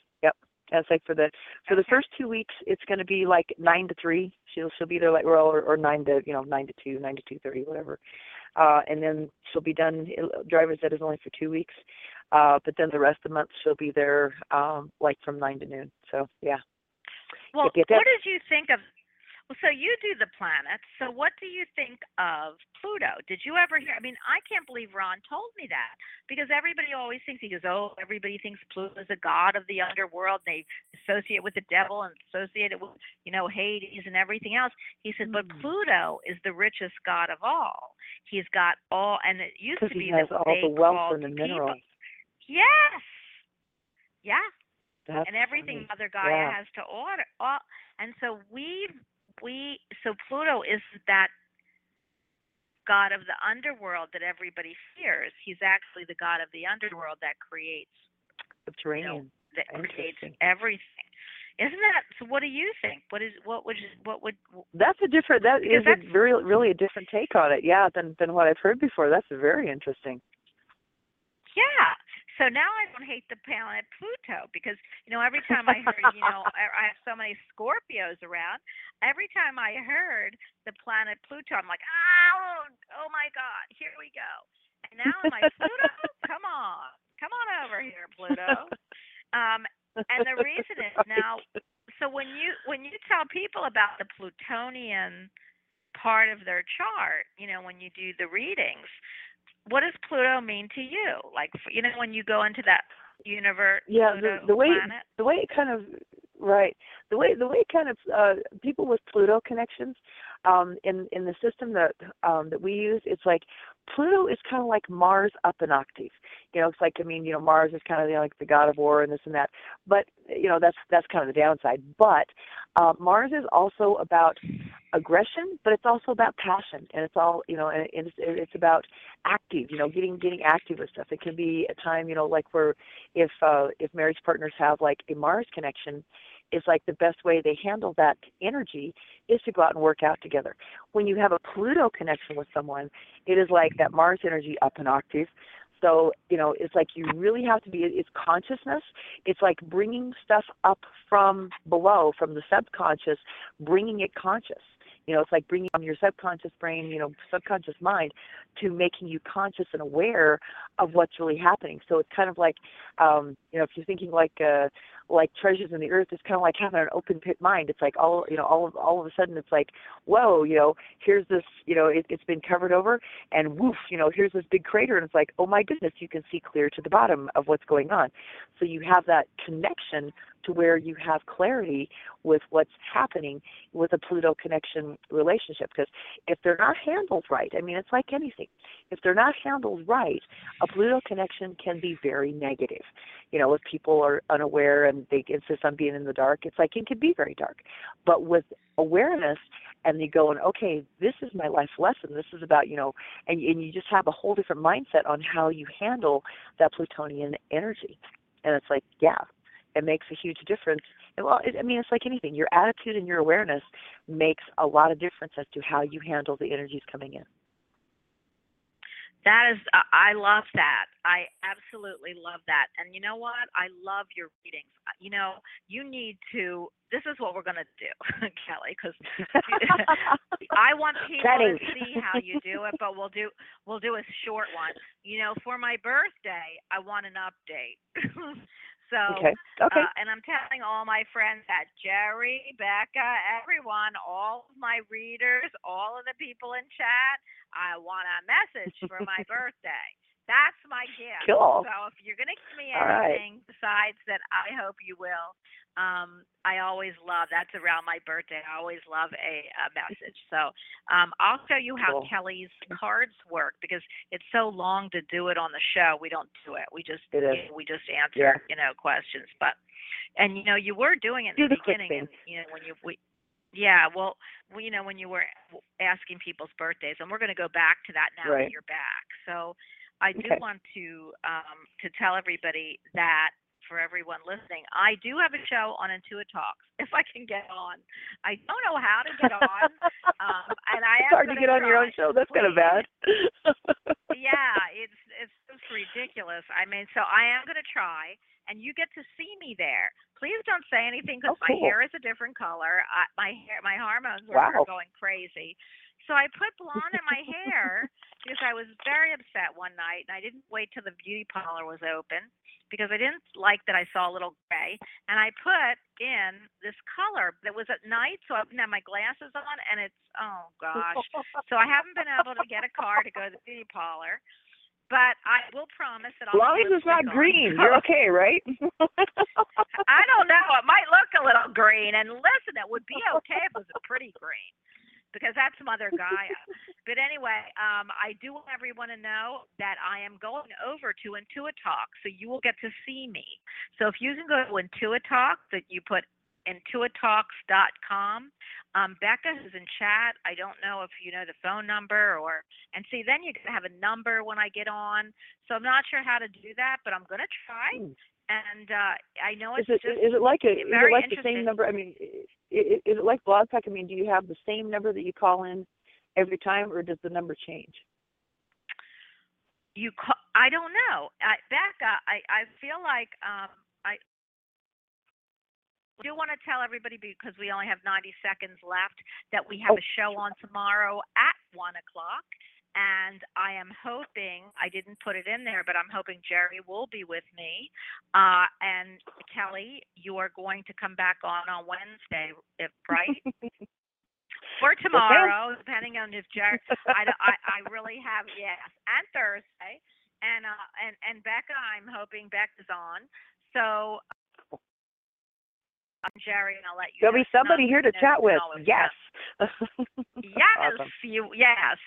Yep. That's like for the for the first two weeks, it's going to be like nine to three. She'll she'll be there like well, or, or nine to you know nine to two, nine to two thirty, whatever. Uh, and then she'll be done. Driver's ed is only for two weeks, uh, but then the rest of the month she'll be there um, like from nine to noon. So yeah. Well, that? what did you think of? Well, so you do the planets. So what do you think of Pluto? Did you ever hear? I mean, I can't believe Ron told me that because everybody always thinks he goes, oh, everybody thinks Pluto is a god of the underworld. They associate with the devil and associate it with, you know, Hades and everything else. He said, but Mm. Pluto is the richest god of all. He's got all, and it used to be he has that all they the wealth and the minerals. Yes. Yeah That's and everything funny. Mother Gaia Yeah. has to order. All, and so we we so Pluto is that god of the underworld that everybody fears. He's actually the god of the underworld that creates Subterranean. that creates everything. Isn't that so? What do you think? What is what would what would That's a different. That is a very really a different take on it. Yeah, than than what I've heard before. That's very interesting. Yeah. So now I don't hate the planet Pluto because you know every time I heard you know I, have so many Scorpios around. Every time I heard the planet Pluto, I'm like, oh, oh my God, here we go. And now I'm like, Pluto, come on, come on over here, Pluto. Um, and the reason is now. So when you when you tell people about the Plutonian part of their chart, you know, when you do the readings, what does Pluto mean to you? Like, you know, when you go into that universe, yeah Pluto the, the way planet. the way it kind of right the way the way it kind of uh people with pluto connections um in in the system that um that we use it's like pluto is kind of like mars up an octave you know it's like i mean you know mars is kind of you know, like the god of war and this and that. But you know that's that's kind of the downside. But uh mars is also about aggression, but it's also about passion, and it's all you know, and it's it's about active, you know, getting getting active with stuff. It can be a time, you know, like where if uh, if marriage partners have like a Mars connection, is like the best way they handle that energy is to go out and work out together. When you have a Pluto connection with someone, it is like that Mars energy up an octave. So, you know, it's like you really have to be, it's consciousness. It's like bringing stuff up from below, from the subconscious, bringing it conscious. You know, it's like bringing your subconscious brain, you know, subconscious mind to making you conscious and aware of what's really happening. So it's kind of like, um, you know, if you're thinking like, uh, like treasures in the earth, it's kind of like having an open pit mind. It's like all, you know, all of, all of a sudden it's like, whoa, you know, here's this, you know, it, it's been covered over and woof, you know, here's this big crater and it's like, oh my goodness, you can see clear to the bottom of what's going on. So you have that connection to where you have clarity with what's happening with a Pluto connection relationship. Because if they're not handled right, I mean, it's like anything. If they're not handled right, a Pluto connection can be very negative. You know, if people are unaware and they insist on being in the dark, it's like it can be very dark. But with awareness and you go and okay, this is my life lesson. This is about you know, and and you just have a whole different mindset on how you handle that Plutonian energy. And it's like, yeah, it makes a huge difference. And well, it, I mean, it's like anything. Your attitude and your awareness makes a lot of difference as to how you handle the energies coming in. That is, uh, I love that. I absolutely love that. And you know what? I love your readings. Uh, You know, you need to. This is what we're gonna do, Kelly, because I want people Cutting. to see how you do it. But we'll do we'll do a short one. You know, for my birthday, I want an update. so, Okay. Okay. uh, and I'm telling all my friends that Jerry, Becca, everyone, all of my readers, all of the people in chat, I want a message for my birthday. That's my gift. Cool. So if you're going to give me All right. anything besides that, I hope you will. Um, I always love that's around my birthday. I always love a, a message. So um, I'll show you how Cool. Kelly's cards work because it's so long to do it on the show. We don't do it. We just It we just answer Yeah. you know questions. But and you know you were doing it Do in the, the beginning, and you know when you we yeah well we, you know when you were asking people's birthdays, and we're going to go back to that now Right. that you're back. So I do Okay. want to um, to tell everybody that for everyone listening, I do have a show on Intuit Talks. If I can get on, I don't know how to get on, um, and I it's am hard to get on your own show. That's kind of bad. yeah, it's it's just ridiculous. I mean, so I am going to try, and you get to see me there. Please don't say anything because Oh, my hair is a different color. I, my hair, my hormones are, are going crazy. So I put blonde in my hair because I was very upset one night, and I didn't wait till the beauty parlor was open because I didn't like that I saw a little gray, and I put in this color that was at night, so I didn't have my glasses on, and it's oh gosh. So I haven't been able to get a car to go to the beauty parlor, but I will promise that As I'll. long as it's not green, you're okay, right? I don't know. It might look a little green, and listen, it would be okay if it was a pretty green, because that's Mother Gaia. but anyway, um, I do want everyone to know that I am going over to Intuit Talk, so you will get to see me. So if you can go to Intuit Talk, that you put intuitalks.com. Um, Becca is in chat. I don't know if you know the phone number or, and see, then you can have a number when I get on. So I'm not sure how to do that, but I'm going to try. And uh, I know is it's it just is it like a is it like the same number? I mean, i- i- is it like Blog Talk? I mean, do you have the same number that you call in every time, or does the number change? you call, I don't know. I, Becca, I, I feel like um, I do want to tell everybody because we only have 90 seconds left that we have Oh, a show on tomorrow at one o'clock. And I am hoping, I didn't put it in there, but I'm hoping Jerry will be with me. Uh, and Kelly, you are going to come back on on Wednesday, if right? or tomorrow, depending on if Jerry. I, I I really have yes, and Thursday, and uh and and Becca, I'm hoping Becca's on. So. Um, Jerry, and I'll let you. There'll be somebody here to chat with. Yes. Yes, Awesome. you yes.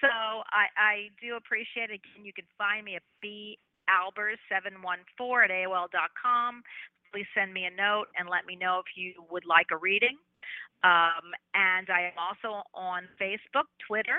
So I I do appreciate it. Again, you can find me at b albers seven one four at aol dot com. Please send me a note and let me know if you would like a reading. Um, and I am also on Facebook, Twitter,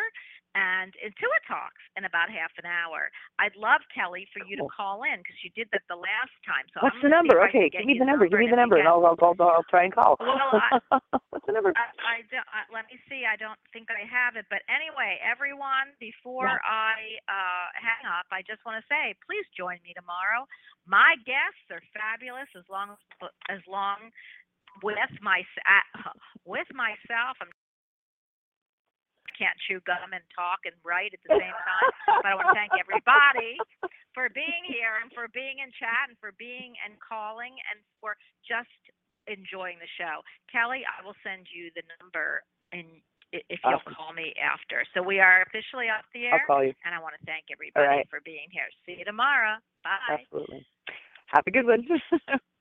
and Intuit Talks in about half an hour. I'd love Kelly for you to call in because you did that the last time. So What's I'm the number? I Okay, give me the number. Give me the number, and I'll, I'll, I'll, I'll try and call. Well, I- What's the number? I, I don't. Uh, let me see. I don't think I have it. But anyway, everyone, before Yeah. I uh, hang up, I just want to say, please join me tomorrow. My guests are fabulous. As long as long with my uh, with myself, I'm can't chew gum and talk and write at the same time. but I want to thank everybody for being here and for being in chat and for being and calling and for just enjoying the show. Kelly, I will send you the number and if you'll Awesome. call me after. So we are officially off the air, I'll call you. and I want to thank everybody right. for being here. See you tomorrow. Bye. Absolutely. Have a good one.